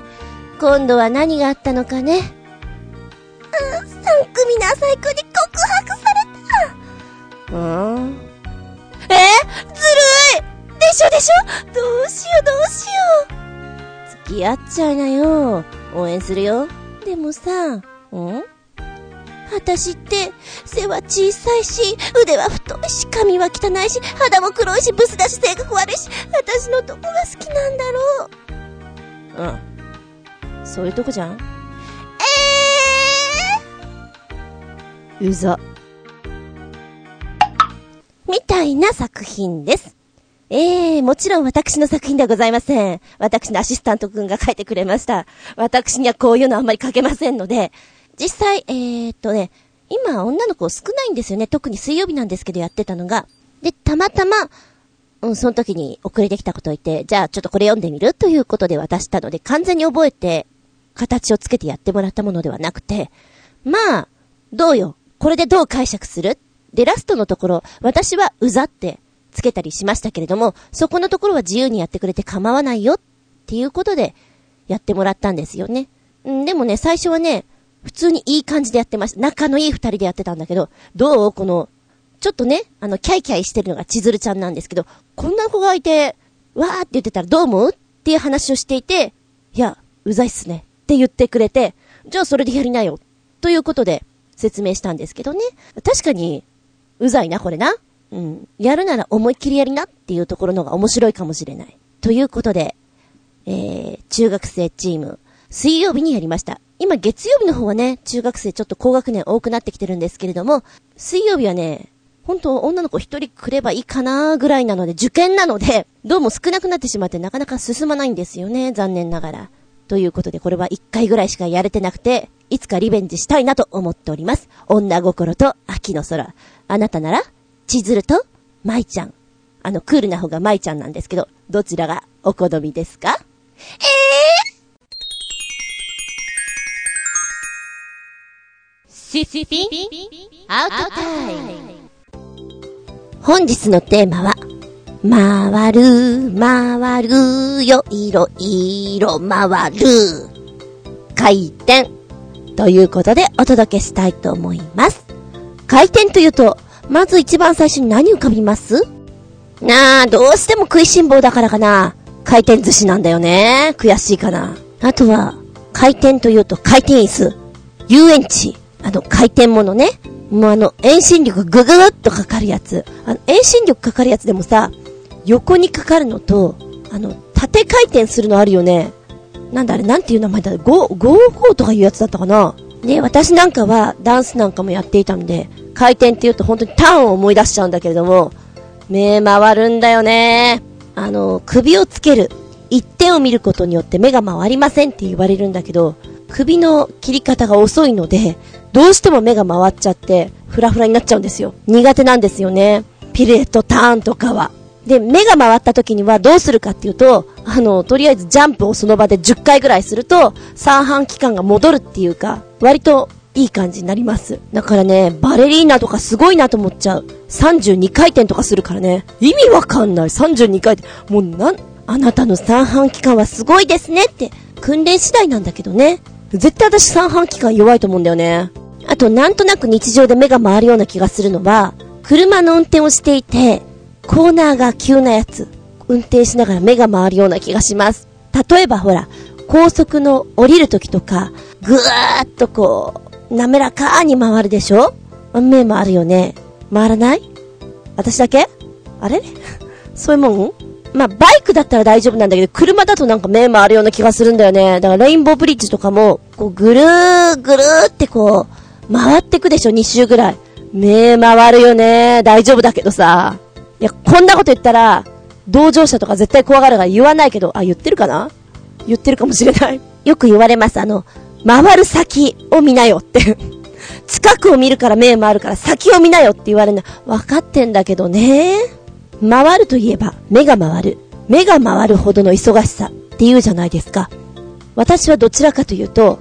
今度は何があったのかね。うん、三組の浅井君に告白された。うんえ？ずるいでしょでしょ？どうしようどうしよう付き合っちゃいなよ。応援するよ。でもさ、ん？私って、背は小さいし、腕は太いし、髪は汚いし、肌も黒いし、ブスだし、性格悪いし、私のどこが好きなんだろう。うん。そういうとこじゃん？えー、うざ。みたいな作品です。ええー、もちろん私の作品ではございません。私のアシスタントくんが書いてくれました。私にはこういうのあんまり書けませんので、実際、えー、っとね、今女の子少ないんですよね。特に水曜日なんですけどやってたのが。で、たまたま、うん、その時に遅れてきたこと言って、じゃあちょっとこれ読んでみる？ということで渡したので、完全に覚えて、形をつけてやってもらったものではなくて、まあ、どうよ。これでどう解釈する？で、ラストのところ、私はうざってつけたりしましたけれども、そこのところは自由にやってくれて構わないよっていうことでやってもらったんですよね。うんでもね、最初はね、普通にいい感じでやってました。仲のいい二人でやってたんだけど、どうこの、ちょっとね、あの、キャイキャイしてるのが千鶴ちゃんなんですけど、こんな子がいて、わーって言ってたらどう思うっていう話をしていて、いや、うざいっすね。って言ってくれて、じゃあそれでやりなよ。ということで説明したんですけどね。確かに、うざいな、これな。うん。やるなら思いっきりやりなっていうところのが面白いかもしれない。ということで、えー、中学生チーム、水曜日にやりました。今月曜日の方はね、中学生ちょっと高学年多くなってきてるんですけれども、水曜日はね、本当女の子一人来ればいいかなぐらいなので、受験なので、どうも少なくなってしまってなかなか進まないんですよね、残念ながら。ということで、これは一回ぐらいしかやれてなくて、いつかリベンジしたいなと思っております。女心と秋の空。あなたなら千鶴と、舞ちゃん。あの、クールな方が舞ちゃんなんですけど、どちらがお好みですか？ええー、シシピンアウトタイム。本日のテーマは、回る、回るよ、いろいろ回る。回転。ということでお届けしたいと思います。回転というと、まず一番最初に何浮かびますなあ、どうしても食いしん坊だからかな。回転寿司なんだよね。悔しいかな。あとは、回転というと回転椅子。遊園地。あの、回転ものね。もうあの、遠心力ぐぐぐっとかかるやつ。あの、遠心力かかるやつでもさ、横にかかるのと、あの、縦回転するのあるよね。なんだあれ、なんていう名前だ？ゴー、ゴーゴーとかいうやつだったかな？ね、私なんかはダンスなんかもやっていたんで、回転って言うと本当にターンを思い出しちゃうんだけれども、目回るんだよね。あの、首をつける。一点を見ることによって目が回りませんって言われるんだけど、首の切り方が遅いので、どうしても目が回っちゃって、フラフラになっちゃうんですよ。苦手なんですよね。ピルエットターンとかは。で、目が回った時にはどうするかっていうと、あの、とりあえずジャンプをその場で10回ぐらいすると、三半期間が戻るっていうか、割といい感じになります。だからね、バレリーナとかすごいなと思っちゃう。32回転とかするからね。意味わかんない。32回転。もうなん、あなたの三半期間はすごいですねって、訓練次第なんだけどね。絶対私三半期間弱いと思うんだよね。あと、なんとなく日常で目が回るような気がするのは、車の運転をしていて、コーナーが急なやつ、運転しながら目が回るような気がします。例えばほら、高速の降りる時とか、ぐーっとこう、滑らかに回るでしょ？目回るよね。回らない？私だけ？あれ？そういうもん？まあ、バイクだったら大丈夫なんだけど、車だとなんか目回るような気がするんだよね。だからレインボーブリッジとかも、こう、ぐるー、ぐるーってこう、回ってくでしょ ?2 周ぐらい。目回るよね。大丈夫だけどさ。いや、こんなこと言ったら、同乗者とか絶対怖がるから言わないけど、あ、言ってるかな？言ってるかもしれない。よく言われます。あの、回る先を見なよって近くを見るから目回るから先を見なよって言われるの。分かってんだけどね。回るといえば目が回る。目が回るほどの忙しさって言うじゃないですか。私はどちらかというと、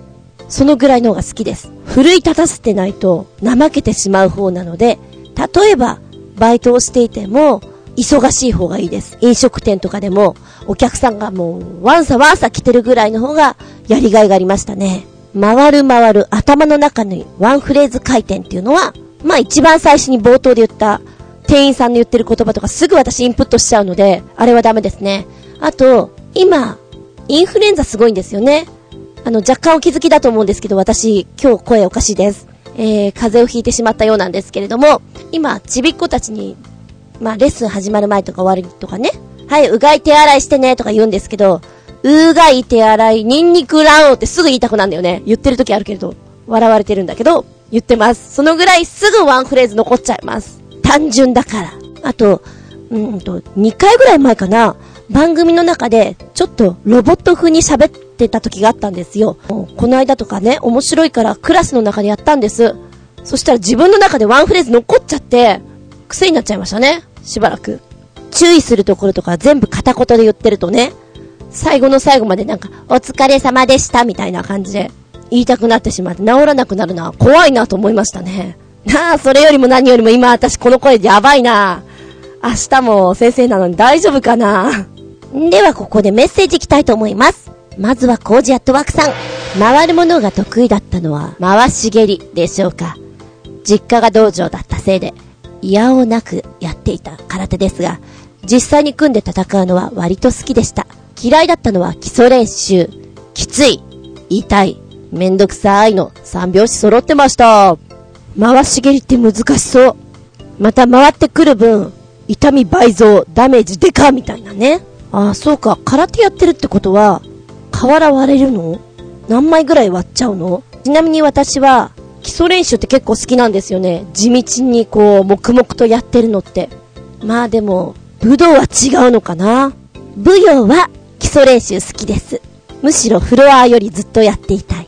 そのぐらいの方が好きです。奮い立たせてないと怠けてしまう方なので、例えばバイトをしていても、忙しい方がいいです。飲食店とかでも、お客さんがもう、ワンサワンサ来てるぐらいの方が、やりがいがありましたね。回る回る頭の中にワンフレーズ回転っていうのは、まあ一番最初に冒頭で言った、店員さんの言ってる言葉とかすぐ私インプットしちゃうので、あれはダメですね。あと、今、インフルエンザすごいんですよね。あの、若干お気づきだと思うんですけど、私、今日声おかしいです。えー、風邪をひいてしまったようなんですけれども、今、ちびっ子たちに、まあ、レッスン始まる前とか終わりとかね、はい、うがい手洗いしてね、とか言うんですけど、うがい手洗い、ニンニク卵黄ってすぐ言いたくなんだよね。言ってる時あるけれど、笑われてるんだけど、言ってます。そのぐらいすぐワンフレーズ残っちゃいます。単純だから。あと、うんと、2回ぐらい前かな、番組の中で、ちょっとロボット風に喋ってた時があったんですよ。この間とかね、面白いからクラスの中でやったんです。そしたら自分の中でワンフレーズ残っちゃって、癖になっちゃいましたね。しばらく。注意するところとか全部片言で言ってるとね、最後の最後までなんか、お疲れ様でしたみたいな感じで言いたくなってしまって治らなくなるな。怖いなと思いましたね。なあ、それよりも何よりも今私この声やばいな。明日も先生なのに大丈夫かな。ではここでメッセージいきたいと思います。まずはコージアットワークさん。回るものが得意だったのは回し蹴りでしょうか。実家が道場だったせいで、嫌をなくやっていた空手ですが、実際に組んで戦うのは割と好きでした。嫌いだったのは基礎練習。きつい。痛い。めんどくさいの三拍子揃ってました。回し蹴りって難しそう。また回ってくる分、痛み倍増、ダメージでかみたいなね。ああ、そうか。空手やってるってことは、瓦割れるの？何枚ぐらい割っちゃうの？ちなみに私は、基礎練習って結構好きなんですよね。地道にこう、黙々とやってるのって。まあでも、武道は違うのかな？武踊は基礎練習好きです。むしろフロアよりずっとやっていたい。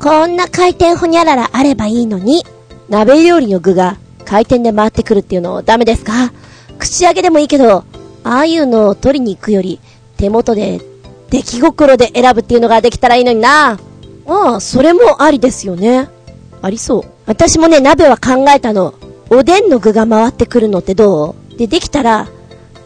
こんな回転ほにゃららあればいいのに、鍋料理の具が回転で回ってくるっていうのダメですか？口上げでもいいけど、ああいうのを取りに行くより、手元で出来心で選ぶっていうのができたらいいのにな。ああ、それもありですよね。ありそう。私もね、鍋は考えたの。おでんの具が回ってくるのってどう？で、できたら、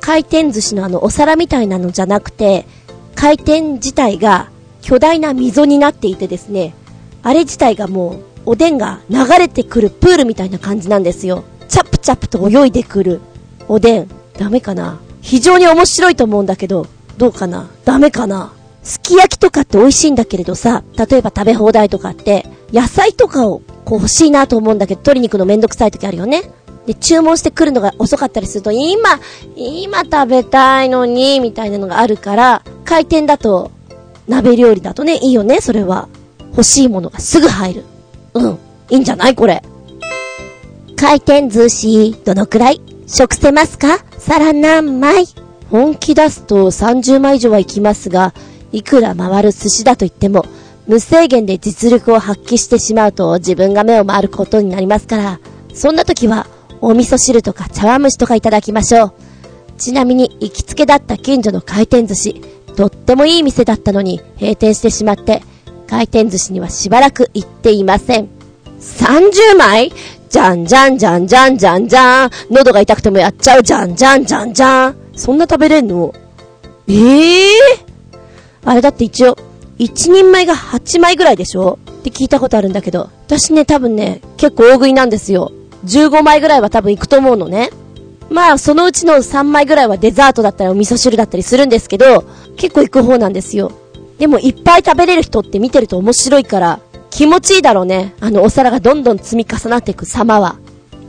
回転寿司のあのお皿みたいなのじゃなくて、回転自体が巨大な溝になっていてですね、あれ自体がもう、おでんが流れてくるプールみたいな感じなんですよ。チャプチャプと泳いでくるおでん。ダメかな？非常に面白いと思うんだけど、どうかな？ダメかな？すき焼きとかって美味しいんだけれどさ、例えば食べ放題とかって、野菜とかをこう欲しいなと思うんだけど、鶏肉のめんどくさい時あるよね。で、注文してくるのが遅かったりすると、今、今食べたいのに、みたいなのがあるから、回転だと、鍋料理だとね、いいよね、それは。欲しいものがすぐ入る。うん。いいんじゃない？これ。回転寿司、どのくらい？食せますか？皿何枚？本気出すと30枚以上はいきますが、いくら回る寿司だと言っても、無制限で実力を発揮してしまうと自分が目を回ることになりますから、そんな時は、お味噌汁とか茶碗蒸しとかいただきましょう。ちなみに行きつけだった近所の回転寿司、とってもいい店だったのに閉店してしまって、回転寿司にはしばらく行っていません。30枚？じゃんじゃんじゃんじゃんじゃんじゃん。喉が痛くてもやっちゃうじゃんじゃんじゃんじゃん。そんな食べれんの？ええー、あれだって一応、一人前が8枚ぐらいでしょ？って聞いたことあるんだけど、私ね、多分ね、結構大食いなんですよ。15枚ぐらいは多分行くと思うのね。まあ、そのうちの3枚ぐらいはデザートだったりお味噌汁だったりするんですけど、結構行く方なんですよ。でもいっぱい食べれる人って見てると面白いから、気持ちいいだろうね。あのお皿がどんどん積み重なっていく様は。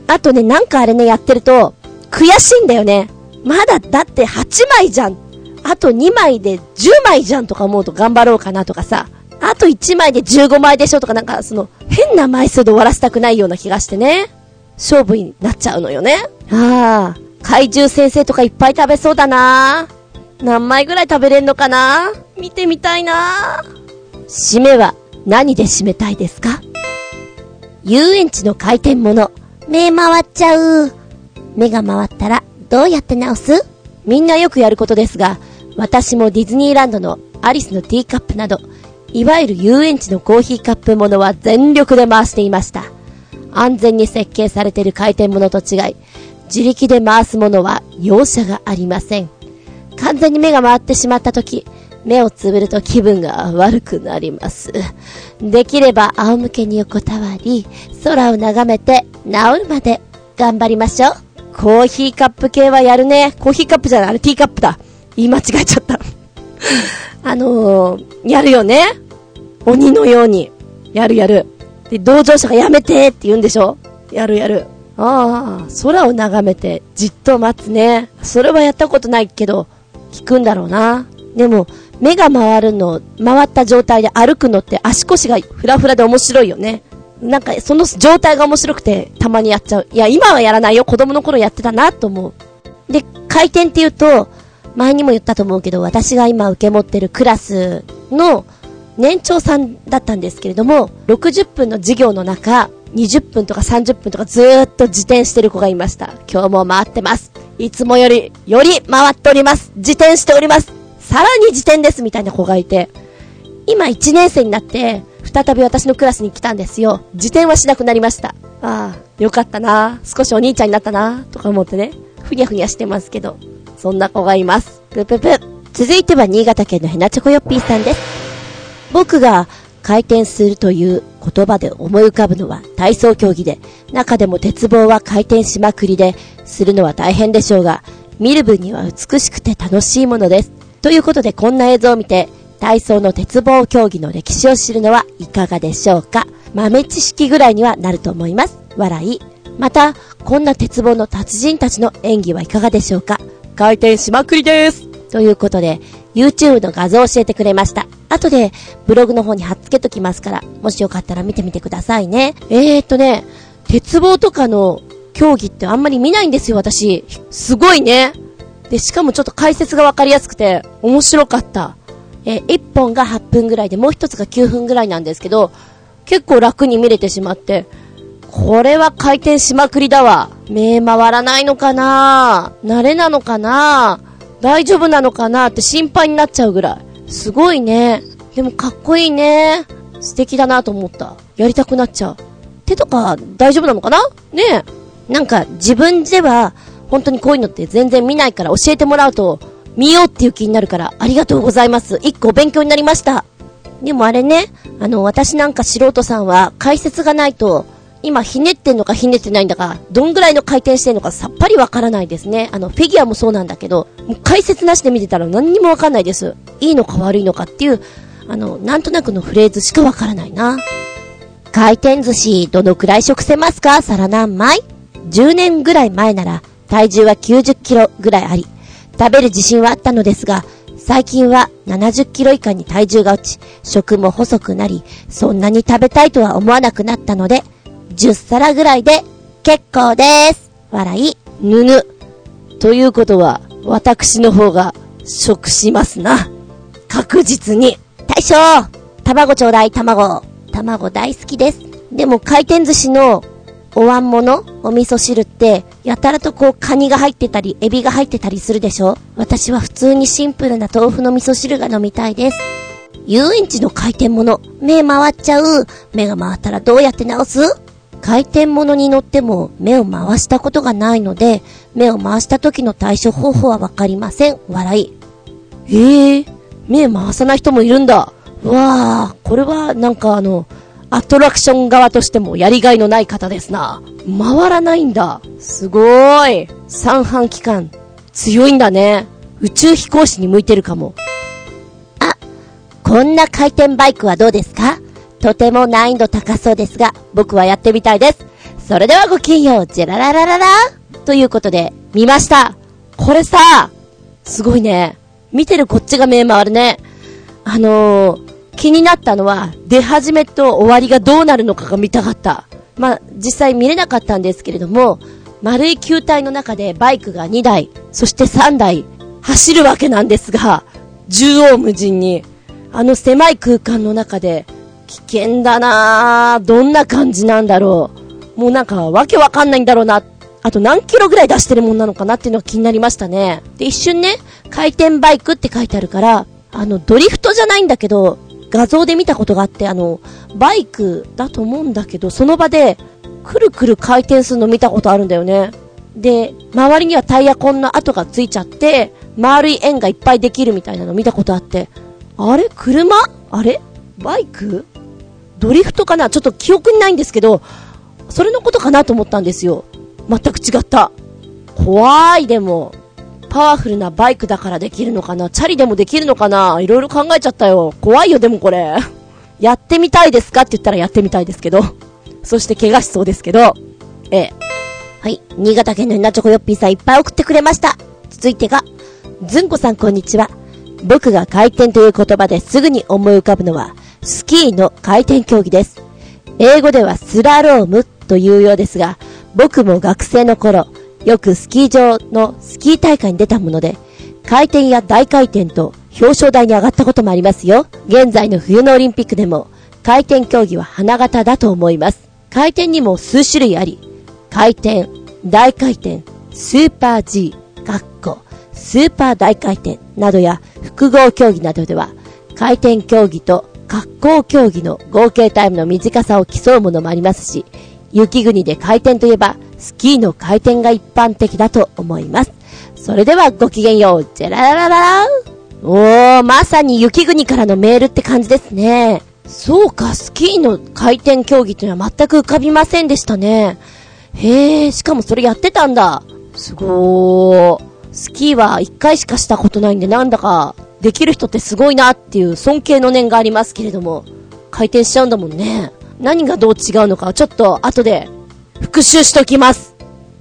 あとね、なんかあれね、やってると、悔しいんだよね。まだ、だって8枚じゃん。あと2枚で10枚じゃんとか思うと頑張ろうかなとかさ。あと1枚で15枚でしょとかなんか、その、変な枚数で終わらせたくないような気がしてね。勝負になっちゃうのよね。ああ、怪獣先生とかいっぱい食べそうだな何枚ぐらい食べれんのかな？見てみたいな締めは何で締めたいですか？遊園地の回転物。目回っちゃう。目が回ったらどうやって直す？みんなよくやることですが、私もディズニーランドのアリスのティーカップなど、いわゆる遊園地のコーヒーカップものは全力で回していました。安全に設計されている回転物と違い、自力で回すものは容赦がありません。完全に目が回ってしまった時、目をつぶると気分が悪くなります。できれば仰向けに横たわり、空を眺めて治るまで頑張りましょう。コーヒーカップ系はやるね。コーヒーカップじゃない、あれティーカップだ。言い間違えちゃった。あのー、やるよね。鬼のように。やるやる。で、同乗者がやめてって言うんでしょやるやる。ああ、空を眺めてじっと待つね。それはやったことないけど、効くんだろうな。でも、目が回るの、回った状態で歩くのって足腰がふらふらで面白いよね。なんか、その状態が面白くて、たまにやっちゃう。いや、今はやらないよ。子供の頃やってたな、と思う。で、回転って言うと、前にも言ったと思うけど、私が今受け持ってるクラスの年長さんだったんですけれども、60分の授業の中、20分とか30分とかずーっと自転してる子がいました。今日も回ってます。いつもより、より回っております。自転しております。さらに自転ですみたいな子がいて、今1年生になって、再び私のクラスに来たんですよ。自転はしなくなりました。ああ、よかったな。少しお兄ちゃんになったな。とか思ってね。ふにゃふにゃしてますけど。そんな子がいます。ぷぷぷ。続いては新潟県のヘナチョコヨッピーさんです。僕が回転するという言葉で思い浮かぶのは体操競技で、中でも鉄棒は回転しまくりで、するのは大変でしょうが、見る分には美しくて楽しいものです。ということでこんな映像を見て、体操の鉄棒競技の歴史を知るのはいかがでしょうか？豆知識ぐらいにはなると思います。笑い。また、こんな鉄棒の達人たちの演技はいかがでしょうか？回転しまくりです。ということで、YouTube の画像を教えてくれました。後で、ブログの方に貼っつけときますから、もしよかったら見てみてくださいね。えーとね、鉄棒とかの競技ってあんまり見ないんですよ、私。すごいね。で、しかもちょっと解説がわかりやすくて、面白かった。えー、1本が8分ぐらいで、もう1つが9分ぐらいなんですけど、結構楽に見れてしまって、これは回転しまくりだわ。目回らないのかな慣れなのかな大丈夫なのかなって心配になっちゃうぐらい。すごいね。でもかっこいいね。素敵だなと思った。やりたくなっちゃう。手とか大丈夫なのかな？ねえ。なんか自分では本当にこういうのって全然見ないから教えてもらうと見ようっていう気になるからありがとうございます。一個勉強になりました。でもあれね、あの私なんか素人さんは解説がないと今ひねってんのかひねってないんだか、どんぐらいの回転してんのかさっぱりわからないですね。あの、フィギュアもそうなんだけど、もう解説なしで見てたら何にもわかんないです。いいのか悪いのかっていう、あの、なんとなくのフレーズしかわからないな。回転寿司、どのくらい食せますか？皿何枚 ?10 年ぐらい前なら、体重は90キロぐらいあり、食べる自信はあったのですが、最近は70キロ以下に体重が落ち、食も細くなり、そんなに食べたいとは思わなくなったので、10皿ぐらいで結構です。笑い、ぬぬ。ということは、私の方が食しますな。確実に。大将卵ちょうだい、卵。卵大好きです。でも回転寿司のお椀物お味噌汁って、やたらとこうカニが入ってたり、エビが入ってたりするでしょ私は普通にシンプルな豆腐の味噌汁が飲みたいです。遊園地の回転物、目回っちゃう。目が回ったらどうやって直す？回転物に乗っても目を回したことがないので、目を回した時の対処方法はわかりません。笑い。ええー、目回さない人もいるんだ。わあ、これはなんかあの、アトラクション側としてもやりがいのない方ですな。回らないんだ。すごーい。三半期間、強いんだね。宇宙飛行士に向いてるかも。あ、こんな回転バイクはどうですか？とても難易度高そうですが、僕はやってみたいです。それではごきげんよう、ジェラララララということで、見ました。これさ、すごいね。見てるこっちが目回るね。あのー、気になったのは、出始めと終わりがどうなるのかが見たかった。まあ、実際見れなかったんですけれども、丸い球体の中でバイクが2台、そして3台、走るわけなんですが、縦横無尽に、あの狭い空間の中で、危険だなぁ。どんな感じなんだろう。もうなんか、わけわかんないんだろうな。あと何キロぐらい出してるもんなのかなっていうのが気になりましたね。で、一瞬ね、回転バイクって書いてあるから、あの、ドリフトじゃないんだけど、画像で見たことがあって、あの、バイクだと思うんだけど、その場で、くるくる回転するの見たことあるんだよね。で、周りにはタイヤコンの跡がついちゃって、丸い円がいっぱいできるみたいなの見たことあって、あれ？車？あれ？バイク？ドリフトかな？ちょっと記憶にないんですけど、それのことかなと思ったんですよ。全く違った。怖い、でも。パワフルなバイクだからできるのかな？チャリでもできるのかな？いろいろ考えちゃったよ。怖いよ、でもこれ。やってみたいですか？って言ったらやってみたいですけど。そして怪我しそうですけど。ええ。はい。新潟県の稲チョコヨッピーさんいっぱい送ってくれました。続いてが、ずんこさんこんにちは。僕が回転という言葉ですぐに思い浮かぶのは、スキーの回転競技です。英語ではスラロームというようですが、僕も学生の頃、よくスキー場のスキー大会に出たもので、回転や大回転と表彰台に上がったこともありますよ。現在の冬のオリンピックでも回転競技は花形だと思います。回転にも数種類あり、回転、大回転、スーパー G、カッコ、スーパー大回転などや複合競技などでは、回転競技と滑降競技の合計タイムの短さを競うものもありますし、雪国で回転といえば、スキーの回転が一般的だと思います。それではごきげんよう、ジェララララおー、まさに雪国からのメールって感じですね。そうか、スキーの回転競技っていうのは全く浮かびませんでしたね。へえ、しかもそれやってたんだ。すごー。スキーは一回しかしたことないんでなんだかできる人ってすごいなっていう尊敬の念がありますけれども、回転しちゃうんだもんね。何がどう違うのかちょっと後で復習しときます。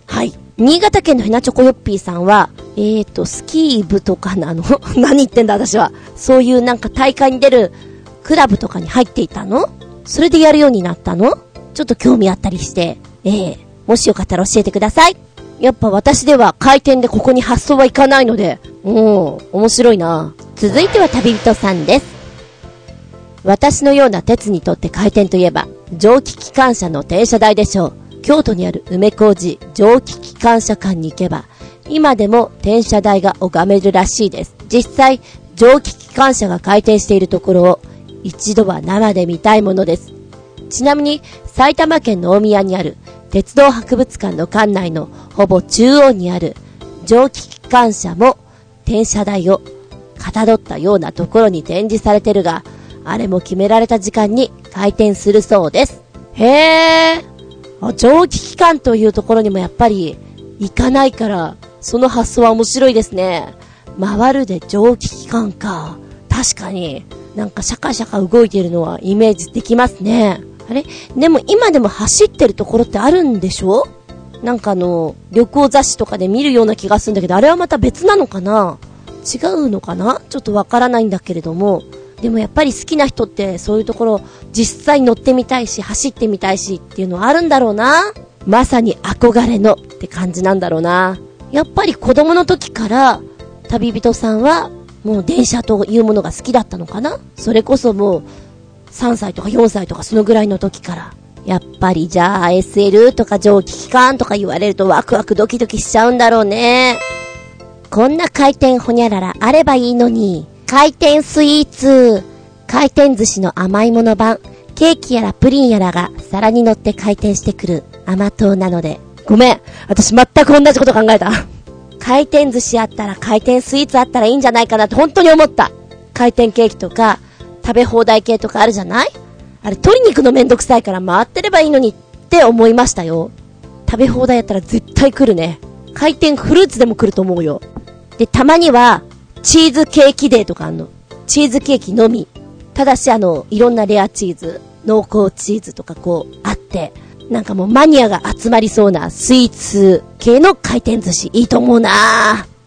はい。新潟県のひなチョコヨッピーさんは、えーと、スキー部とかなの？何言ってんだ私は。そういうなんか大会に出るクラブとかに入っていたの？それでやるようになったの？ちょっと興味あったりして、ええー、もしよかったら教えてください。やっぱ私では回転でここに発想はいかないので、うん、面白いな。続いては旅人さんです。私のような鉄にとって回転といえば、蒸気機関車の停車台でしょう。京都にある梅小路蒸気機関車館に行けば、今でも転車台が拝めるらしいです。実際、蒸気機関車が回転しているところを一度は生で見たいものです。ちなみに、埼玉県の大宮にある鉄道博物館の館内のほぼ中央にある蒸気機関車も転車台をかたどったようなところに展示されてるが、あれも決められた時間に回転するそうです。へー。蒸気機関というところにもやっぱり行かないから、その発想は面白いですね。回るで蒸気機関か。確かに、なんかシャカシャカ動いてるのはイメージできますね。あれ？でも今でも走ってるところってあるんでしょ？なんかあの、旅行雑誌とかで見るような気がするんだけど、あれはまた別なのかな？違うのかな？ちょっとわからないんだけれども、でもやっぱり好きな人ってそういうところ実際乗ってみたいし走ってみたいしっていうのはあるんだろうな？まさに憧れのって感じなんだろうな。やっぱり子供の時から旅人さんはもう電車というものが好きだったのかな？それこそもう3歳とか4歳とかそのぐらいの時から。やっぱりじゃあ SL とか蒸気機関とか言われるとワクワクドキドキしちゃうんだろうね。こんな回転ほにゃららあればいいのに。回転スイーツ、回転寿司の甘いもの版、ケーキやらプリンやらが皿に乗って回転してくる甘党なので。ごめん。私全く同じこと考えた。回転寿司あったら回転スイーツあったらいいんじゃないかなって本当に思った。回転ケーキとか、食べ放題系とかあるじゃない？あれ取りに行くのめんどくさいから回ってればいいのにって思いましたよ。食べ放題やったら絶対来るね。回転フルーツでも来ると思うよ。で、たまには、チーズケーキデーとかあんの。チーズケーキのみ。ただしあの、いろんなレアチーズ、濃厚チーズとかこう、あって、なんかもうマニアが集まりそうなスイーツ系の回転寿司いいと思うな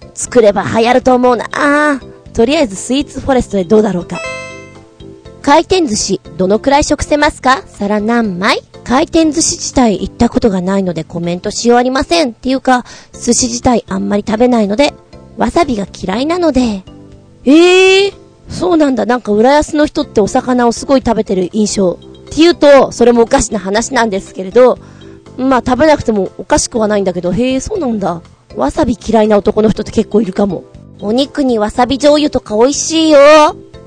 ぁ作れば流行ると思うなぁとりあえずスイーツフォレストでどうだろうか。回転寿司、どのくらい食せますか？皿何枚？回転寿司自体行ったことがないのでコメントしようありません。っていうか、寿司自体あんまり食べないので、わさびが嫌いなので。ええー、そうなんだ。なんか浦安の人ってお魚をすごい食べてる印象。って言うと、それもおかしな話なんですけれど、まあ食べなくてもおかしくはないんだけど、へえ、そうなんだ。わさび嫌いな男の人って結構いるかも。お肉にわさび醤油とか美味しいよ。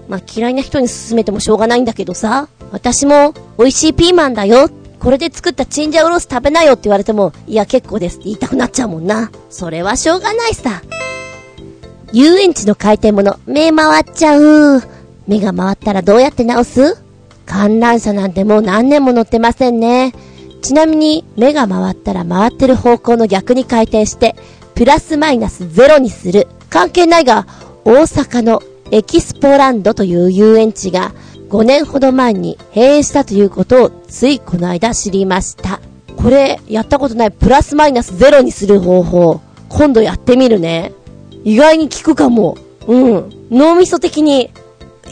まあ嫌いな人に勧めてもしょうがないんだけどさ。私も美味しいピーマンだよ。これで作ったチンジャオロース食べなよって言われても、いや結構ですって言いたくなっちゃうもんな。それはしょうがないさ。遊園地の回転物、目回っちゃう。目が回ったらどうやって直す？観覧車なんてもう何年も乗ってませんね。ちなみに、目が回ったら回ってる方向の逆に回転して、プラスマイナスゼロにする。関係ないが、大阪のエキスポランドという遊園地が5年ほど前に閉園したということをついこの間知りました。これ、やったことないプラスマイナスゼロにする方法、今度やってみるね。意外に効くかも。うん。脳みそ的に、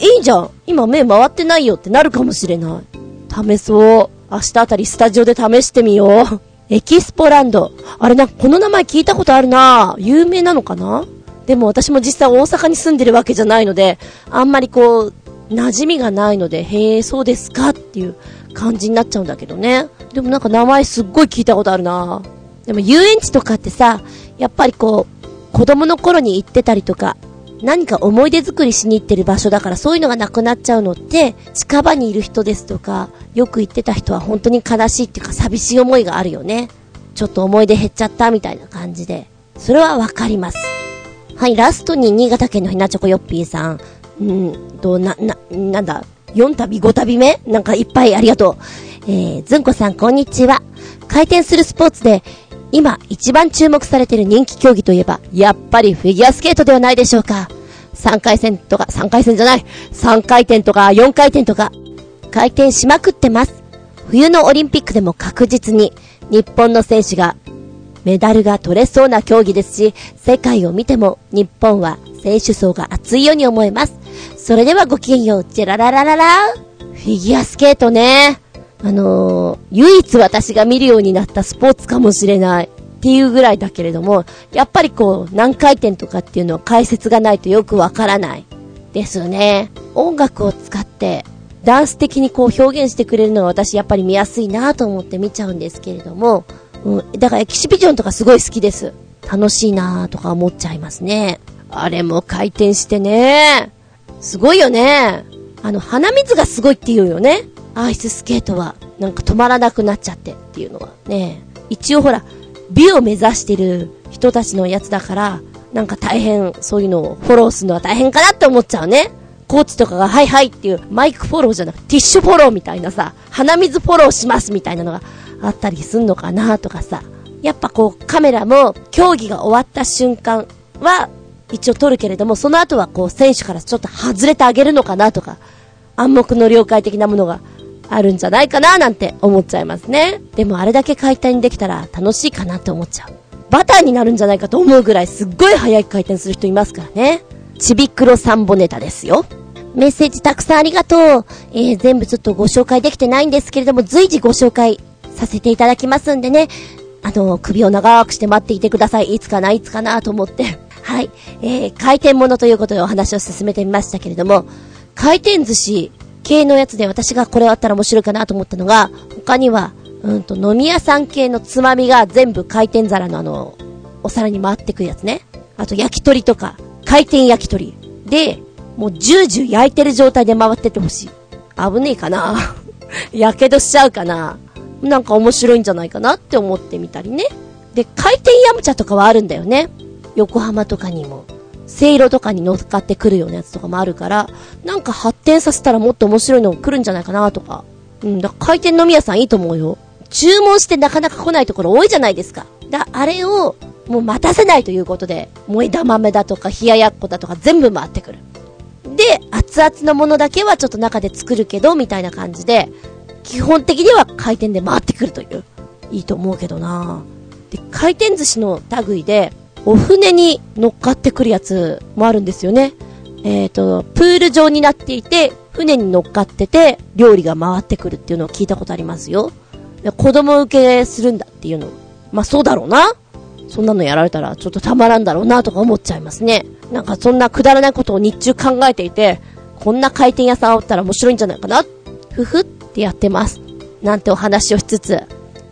いいじゃん今目回ってないよってなるかもしれない。試そう。明日あたりスタジオで試してみよう。エキスポランド。あれな、この名前聞いたことあるな有名なのかな？でも私も実際大阪に住んでるわけじゃないので、あんまりこう、馴染みがないので、へえ、そうですかっていう感じになっちゃうんだけどね。でもなんか名前すっごい聞いたことあるなでも遊園地とかってさ、やっぱりこう、子供の頃に行ってたりとか、何か思い出作りしに行ってる場所だからそういうのがなくなっちゃうのって、近場にいる人ですとか、よく行ってた人は本当に悲しいっていうか寂しい思いがあるよね。ちょっと思い出減っちゃったみたいな感じで。それはわかります。はい、ラストに新潟県のひなチョコヨッピーさん。うんと、な、な、なんだ、4旅5旅目？なんかいっぱいありがとう。えー、ずんこさんこんにちは。回転するスポーツで、今一番注目されている人気競技といえば、やっぱりフィギュアスケートではないでしょうか。3回戦とか、3回戦じゃない。3回転とか4回転とか、回転しまくってます。冬のオリンピックでも確実に日本の選手がメダルが取れそうな競技ですし、世界を見ても日本は選手層が熱いように思えます。それではごきげんよう、チェラララララフィギュアスケートね。あのー、唯一私が見るようになったスポーツかもしれない。っていうぐらいだけれども、やっぱりこう、何回転とかっていうのは解説がないとよくわからない。ですよね。音楽を使って、ダンス的にこう表現してくれるのが私やっぱり見やすいなと思って見ちゃうんですけれども、うん、だからエキシビジョンとかすごい好きです。楽しいなーとか思っちゃいますね。あれも回転してね。すごいよね。あの、鼻水がすごいって言うよね。アイススケートは、なんか止まらなくなっちゃってっていうのはね。一応ほら、美を目指してる人たちのやつだから、なんか大変、そういうのをフォローするのは大変かなって思っちゃうね。コーチとかが、はいはいっていうマイクフォローじゃなくて、ティッシュフォローみたいなさ、鼻水フォローしますみたいなのがあったりすんのかなとかさ。やっぱこうカメラも競技が終わった瞬間は一応撮るけれども、その後はこう選手からちょっと外れてあげるのかなとか、暗黙の了解的なものがあるんじゃないかななんて思っちゃいますね。でもあれだけ回転できたら楽しいかなって思っちゃう。バターになるんじゃないかと思うぐらいすっごい速い回転する人いますからね。ちびくろサンボネタですよ。メッセージたくさんありがとう。えー、全部ちょっとご紹介できてないんですけれども、随時ご紹介させていただきますんでね。あの、首を長くして待っていてください。いつかな、いつかなと思って。はい。えー、回転物ということでお話を進めてみましたけれども、回転寿司系のやつで私がこれあったら面白いかなと思ったのが、他には、うんと、飲み屋さん系のつまみが全部回転皿のあの、お皿に回ってくるやつね。あと焼き鳥とか、回転焼き鳥。で、もうジュージュー焼いてる状態で回っててほしい。危ねえかなやけどしちゃうかななんか面白いんじゃないかなって思ってみたりね。で、回転ヤムチャとかはあるんだよね。横浜とかにも。せいろとかに乗っかってくるようなやつとかもあるから、なんか発展させたらもっと面白いのが来るんじゃないかなとか。うん、だから回転飲み屋さんいいと思うよ。注文してなかなか来ないところ多いじゃないですか。だ、あれを、もう待たせないということで、萌え玉豆だとか冷ややっこだとか全部回ってくる。で、熱々のものだけはちょっと中で作るけど、みたいな感じで、基本的には回転で回ってくるという。いいと思うけどなで、回転寿司の類で、お船に乗っかってくるやつもあるんですよね。えっ、ー、と、プール状になっていて、船に乗っかってて、料理が回ってくるっていうのを聞いたことありますよ。子供受けするんだっていうの。まあそうだろうな。そんなのやられたらちょっとたまらんだろうなとか思っちゃいますね。なんかそんなくだらないことを日中考えていて、こんな回転屋さんあったら面白いんじゃないかな。ふふってやってます。なんてお話をしつつ、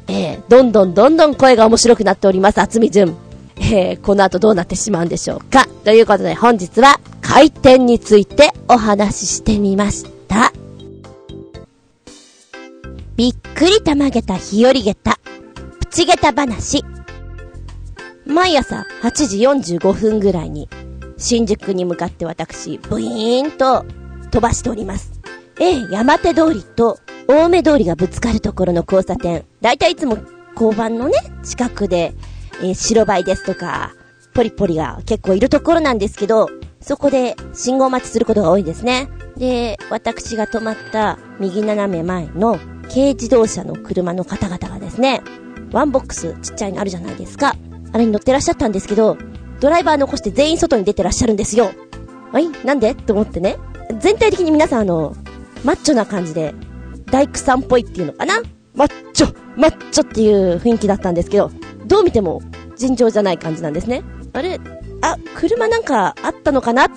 えー、どんどんどんどん声が面白くなっております、厚み純。えー、この後どうなってしまうんでしょうか。ということで本日は回転についてお話ししてみました。びっくりたまげた日和げた、プチげた話。毎朝8時45分ぐらいに、新宿に向かって私、ブイーンと飛ばしております。ええ、山手通りと青梅通りがぶつかるところの交差点。だいたいいつも交番のね、近くで、えー、白バイですとか、ポリポリが結構いるところなんですけど、そこで信号待ちすることが多いんですね。で、私が止まった右斜め前の軽自動車の車の方々がですね、ワンボックスちっちゃいのあるじゃないですか。あれに乗ってらっしゃったんですけど、ドライバー残して全員外に出てらっしゃるんですよ。はいなんで？と思ってね。全体的に皆さんあの、マッチョな感じで、大工さんっぽいっていうのかな？マッチョマッチョっていう雰囲気だったんですけど、どう見ても尋常じゃない感じなんですね。あれ？あ、車なんかあったのかなっ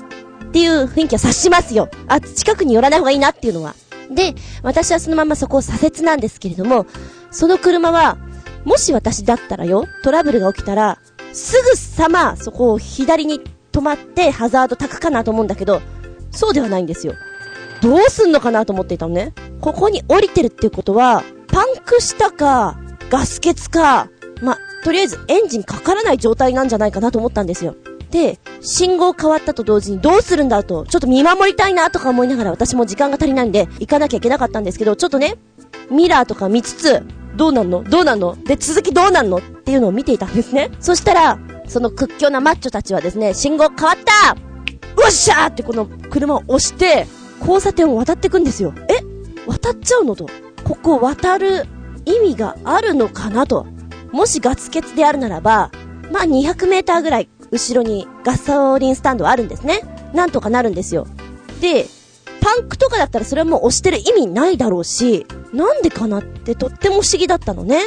ていう雰囲気は察しますよ。あ、近くに寄らない方がいいなっていうのは。で、私はそのままそこを左折なんですけれども、その車は、もし私だったらよ、トラブルが起きたら、すぐさまそこを左に止まってハザード焚くかなと思うんだけど、そうではないんですよ。どうすんのかなと思っていたのね。ここに降りてるっていうことは、パンクしたか、ガス欠か、ま、とりあえずエンジンかからない状態なんじゃないかなと思ったんですよ。で、信号変わったと同時にどうするんだと、ちょっと見守りたいなとか思いながら私も時間が足りないんで行かなきゃいけなかったんですけど、ちょっとね、ミラーとか見つつ、どうなんの？どうなんの？で、続きどうなんの？っていうのを見ていたんですね。そしたら、その屈強なマッチョたちはですね、信号変わったうっしゃーってこの車を押して、交差点を渡ってくんですよ。え？渡っちゃうのと。ここ渡る意味があるのかなと。もしガス欠であるならば、まあ200メーターぐらい後ろにガソリンスタンドあるんですね。なんとかなるんですよ。で、パンクとかだったらそれはもう押してる意味ないだろうし、なんでかなってとっても不思議だったのね。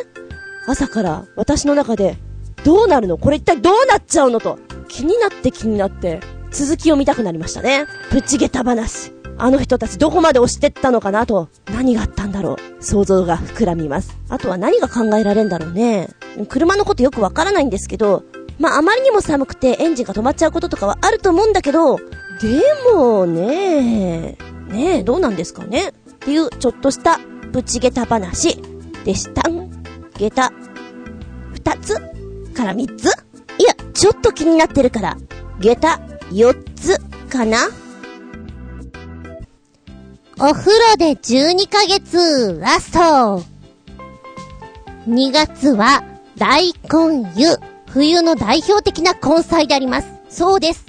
朝から私の中で、どうなるの？これ一体どうなっちゃうのと、気になって気になって、続きを見たくなりましたね。プチゲタ話。あの人たちどこまで押してったのかなと、何があったんだろう。想像が膨らみます。あとは何が考えられんだろうね。車のことよくわからないんですけど、まあ、あまりにも寒くてエンジンが止まっちゃうこととかはあると思うんだけど、でもね、ねえ、どうなんですかねっていうちょっとしたプチゲタ話でした。ゲタ、二つから三ついや、ちょっと気になってるから、ゲタ、四つかなお風呂で12ヶ月ラスト !2 月は大根湯。冬の代表的な根菜であります。そうです。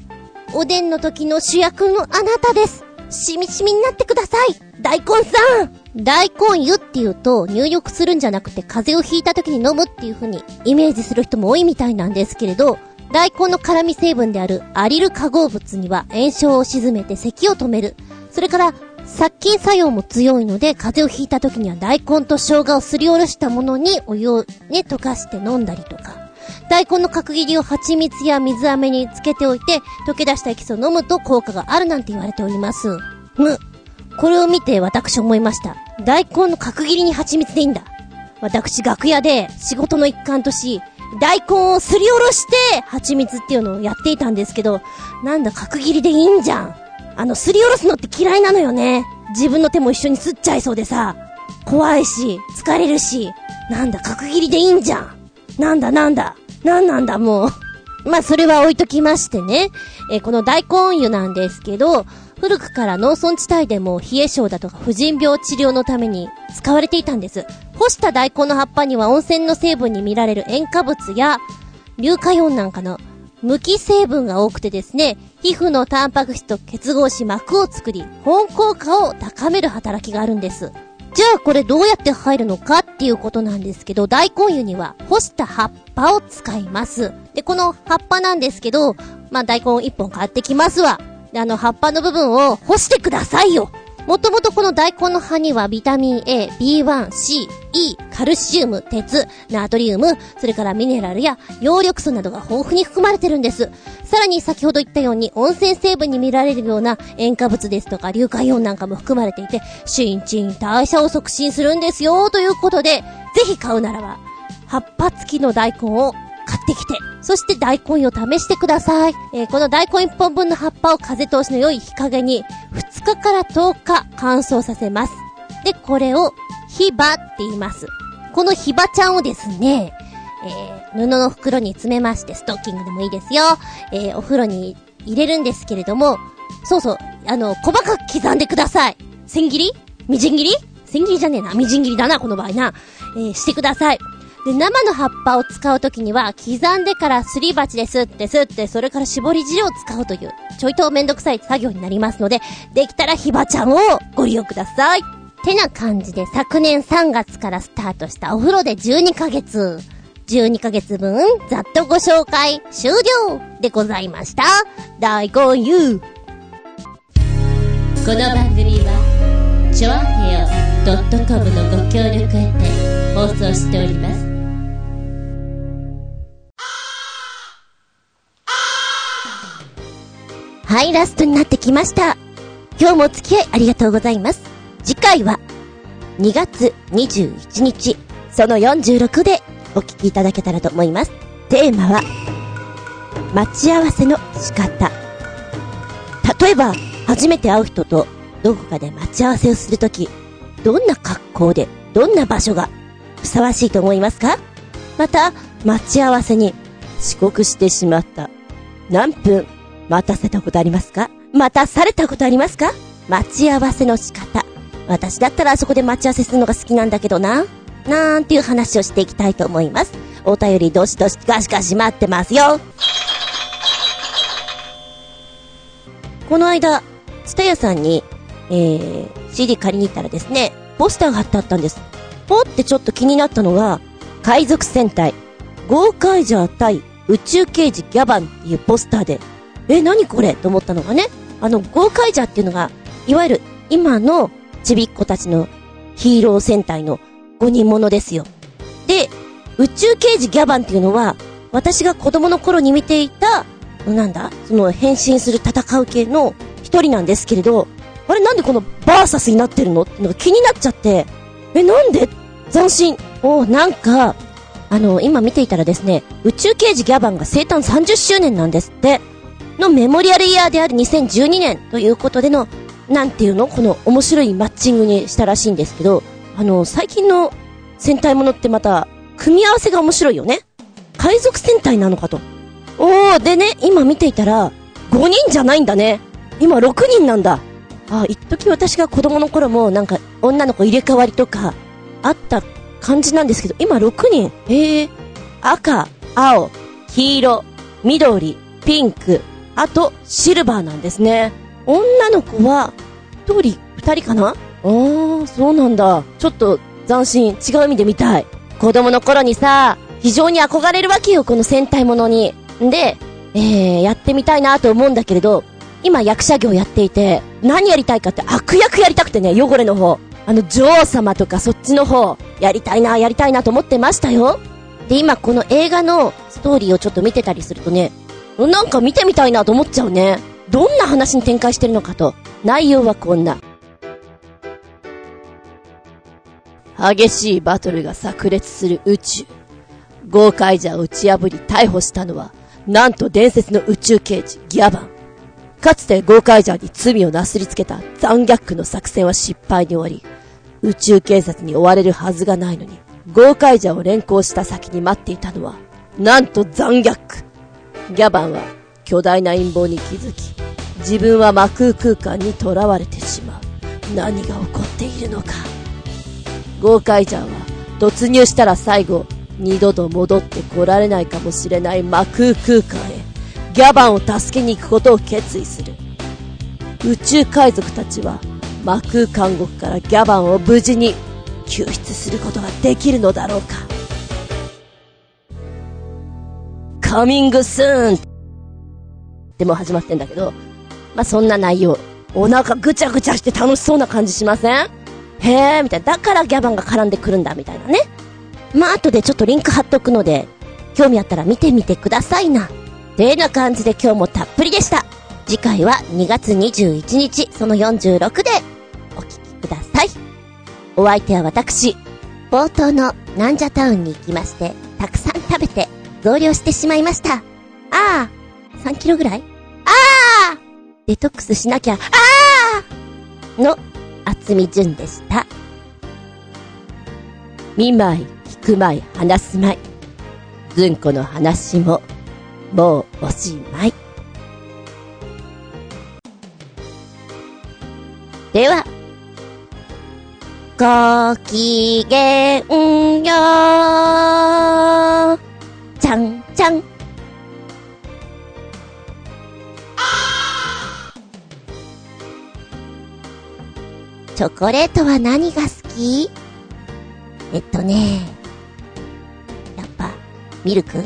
おでんの時の主役のあなたです。しみしみになってください。大根さん大根湯って言うと入浴するんじゃなくて風邪をひいた時に飲むっていう風にイメージする人も多いみたいなんですけれど、大根の辛味成分であるアリル化合物には炎症を鎮めて咳を止める。それから殺菌作用も強いので風邪をひいた時には大根と生姜をすりおろしたものにお湯をね溶かして飲んだりとか。大根の角切りを蜂蜜や水飴につけておいて、溶け出したエキスを飲むと効果があるなんて言われております。む。これを見て私思いました。大根の角切りに蜂蜜でいいんだ。私楽屋で仕事の一環とし、大根をすりおろして、蜂蜜っていうのをやっていたんですけど、なんだ角切りでいいんじゃん。あの、すりおろすのって嫌いなのよね。自分の手も一緒にすっちゃいそうでさ。怖いし、疲れるし、なんだ角切りでいいんじゃん。なんだなんだ。なんなんだ、もう。まあ、それは置いときましてね。えー、この大根湯なんですけど、古くから農村地帯でも冷え性だとか婦人病治療のために使われていたんです。干した大根の葉っぱには温泉の成分に見られる塩化物や、硫化イオンなんかの無機成分が多くてですね、皮膚のタンパク質と結合し膜を作り、本効果を高める働きがあるんです。じゃあこれどうやって入るのかっていうことなんですけど、大根湯には干した葉っぱを使います。で、この葉っぱなんですけど、まあ大根1本買ってきますわ。で、あの葉っぱの部分を干してくださいよもともとこの大根の葉にはビタミン A、B1、C、E、カルシウム、鉄、ナトリウム、それからミネラルや葉緑素などが豊富に含まれてるんです。さらに先ほど言ったように温泉成分に見られるような塩化物ですとか硫化イオンなんかも含まれていて、新陳代謝を促進するんですよ、ということで、ぜひ買うならば、葉っぱ付きの大根をってきて、そして大根を試してください。えー、この大根1本分の葉っぱを風通しの良い日陰に2日から10日乾燥させます。で、これをヒバって言います。このヒバちゃんをですね、えー、布の袋に詰めまして、ストッキングでもいいですよ。えー、お風呂に入れるんですけれども、そうそう、あの、細かく刻んでください。千切り？みじん切り？千切りじゃねえな。みじん切りだな、この場合な。えー、してください。で、生の葉っぱを使うときには、刻んでからすり鉢ですってすって、それから絞り汁を使うという、ちょいとめんどくさい作業になりますので、できたらひばちゃんをご利用ください。てな感じで昨年3月からスタートしたお風呂で12ヶ月。12ヶ月分、ざっとご紹介終了でございました。大根湯。この番組は、ちょあへよ .com のご協力へて、放送しております。はい、ラストになってきました。今日もお付き合いありがとうございます。次回は、2月21日、その46でお聞きいただけたらと思います。テーマは、待ち合わせの仕方。例えば、初めて会う人とどこかで待ち合わせをするとき、どんな格好で、どんな場所がふさわしいと思いますか？また、待ち合わせに遅刻してしまった。何分待たせたことありますか？待たされたことありますか？待ち合わせの仕方。私だったらあそこで待ち合わせするのが好きなんだけどな。なんていう話をしていきたいと思います。お便りどしどしガシガシ待ってますよ。この間、ツタヤさんに、えー、CD 借りに行ったらですね、ポスターが貼ってあったんです。ほってちょっと気になったのが、海賊戦隊、ゴーカイジャー対宇宙刑事ギャバンっていうポスターで、え、何これ？と思ったのがね、あの、ゴーカイジャーっていうのが、いわゆる今のちびっ子たちのヒーロー戦隊の5人ものですよ。で、宇宙刑事ギャバンっていうのは、私が子供の頃に見ていた、なんだ？その変身する戦う系の一人なんですけれど、あれなんでこのバーサスになってるの？ってのが気になっちゃって、え、なんで？斬新。おなんか、あの、今見ていたらですね、宇宙刑事ギャバンが生誕30周年なんですって。のメモリアルイヤーである2012年ということでの、なんていうのこの面白いマッチングにしたらしいんですけど、あの、最近の戦隊ものってまた、組み合わせが面白いよね。海賊戦隊なのかと。おー、でね、今見ていたら、5人じゃないんだね。今6人なんだ。あ、一時私が子供の頃もなんか女の子入れ替わりとかあった感じなんですけど、今6人。へえ、赤、青、黄色、緑、ピンク、あとシルバーなんですね。女の子は、一人、二人かな？あー、そうなんだ。ちょっと斬新、違う意味で見たい。子供の頃にさ、非常に憧れるわけよ、この戦隊ものに。んで、えー、やってみたいなと思うんだけれど、今役者業やっていて、何やりたいかって悪役やりたくてね、汚れの方。あの、女王様とかそっちの方、やりたいな、やりたいなと思ってましたよ。で、今この映画のストーリーをちょっと見てたりするとね、なんか見てみたいなと思っちゃうね。どんな話に展開してるのかと。内容はこんな。激しいバトルが炸裂する宇宙。豪快者を打ち破り逮捕したのは、なんと伝説の宇宙刑事、ギャバン。かつてゴーカイジャーに罪をなすりつけた残虐の作戦は失敗に終わり、宇宙警察に追われるはずがないのに、ゴーカイジャーを連行した先に待っていたのは、なんと残虐。ギャバンは巨大な陰謀に気づき、自分は魔空空間に囚われてしまう。何が起こっているのか。ゴーカイジャーは突入したら最後、二度と戻ってこられないかもしれない魔空空間へ、ギャバンを助けに行くことを決意する。宇宙海賊たちは魔空監獄からギャバンを無事に救出することができるのだろうか。カミングスーンでも始まってんだけど、まあ、そんな内容。お腹ぐちゃぐちゃして楽しそうな感じしません？へー、みたいな。だからギャバンが絡んでくるんだ、みたいなね。まあ、後でちょっとリンク貼っとくので、興味あったら見てみてくださいな。てな感じで今日もたっぷりでした。次回は2月21日、その46でお聞きください。お相手は私、冒頭のなんじゃタウンに行きまして、たくさん食べて増量してしまいました。ああ、3キロぐらい？ああデトックスしなきゃ、ああの、厚み純でした。見舞い、聞く舞い、話す舞い。ずんこの話も、もうおしまい。では、ごきげんよう。ちゃんちゃん。チョコレートは何が好き?えっとね、やっぱ、ミルク?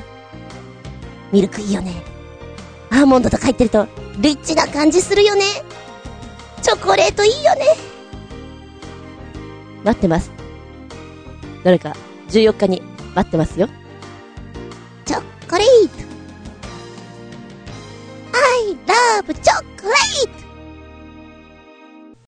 ミルクいいよね。アーモンドとか入ってると、リッチな感じするよね。チョコレートいいよね。待ってます。誰か、14日に待ってますよ。I love chocolate!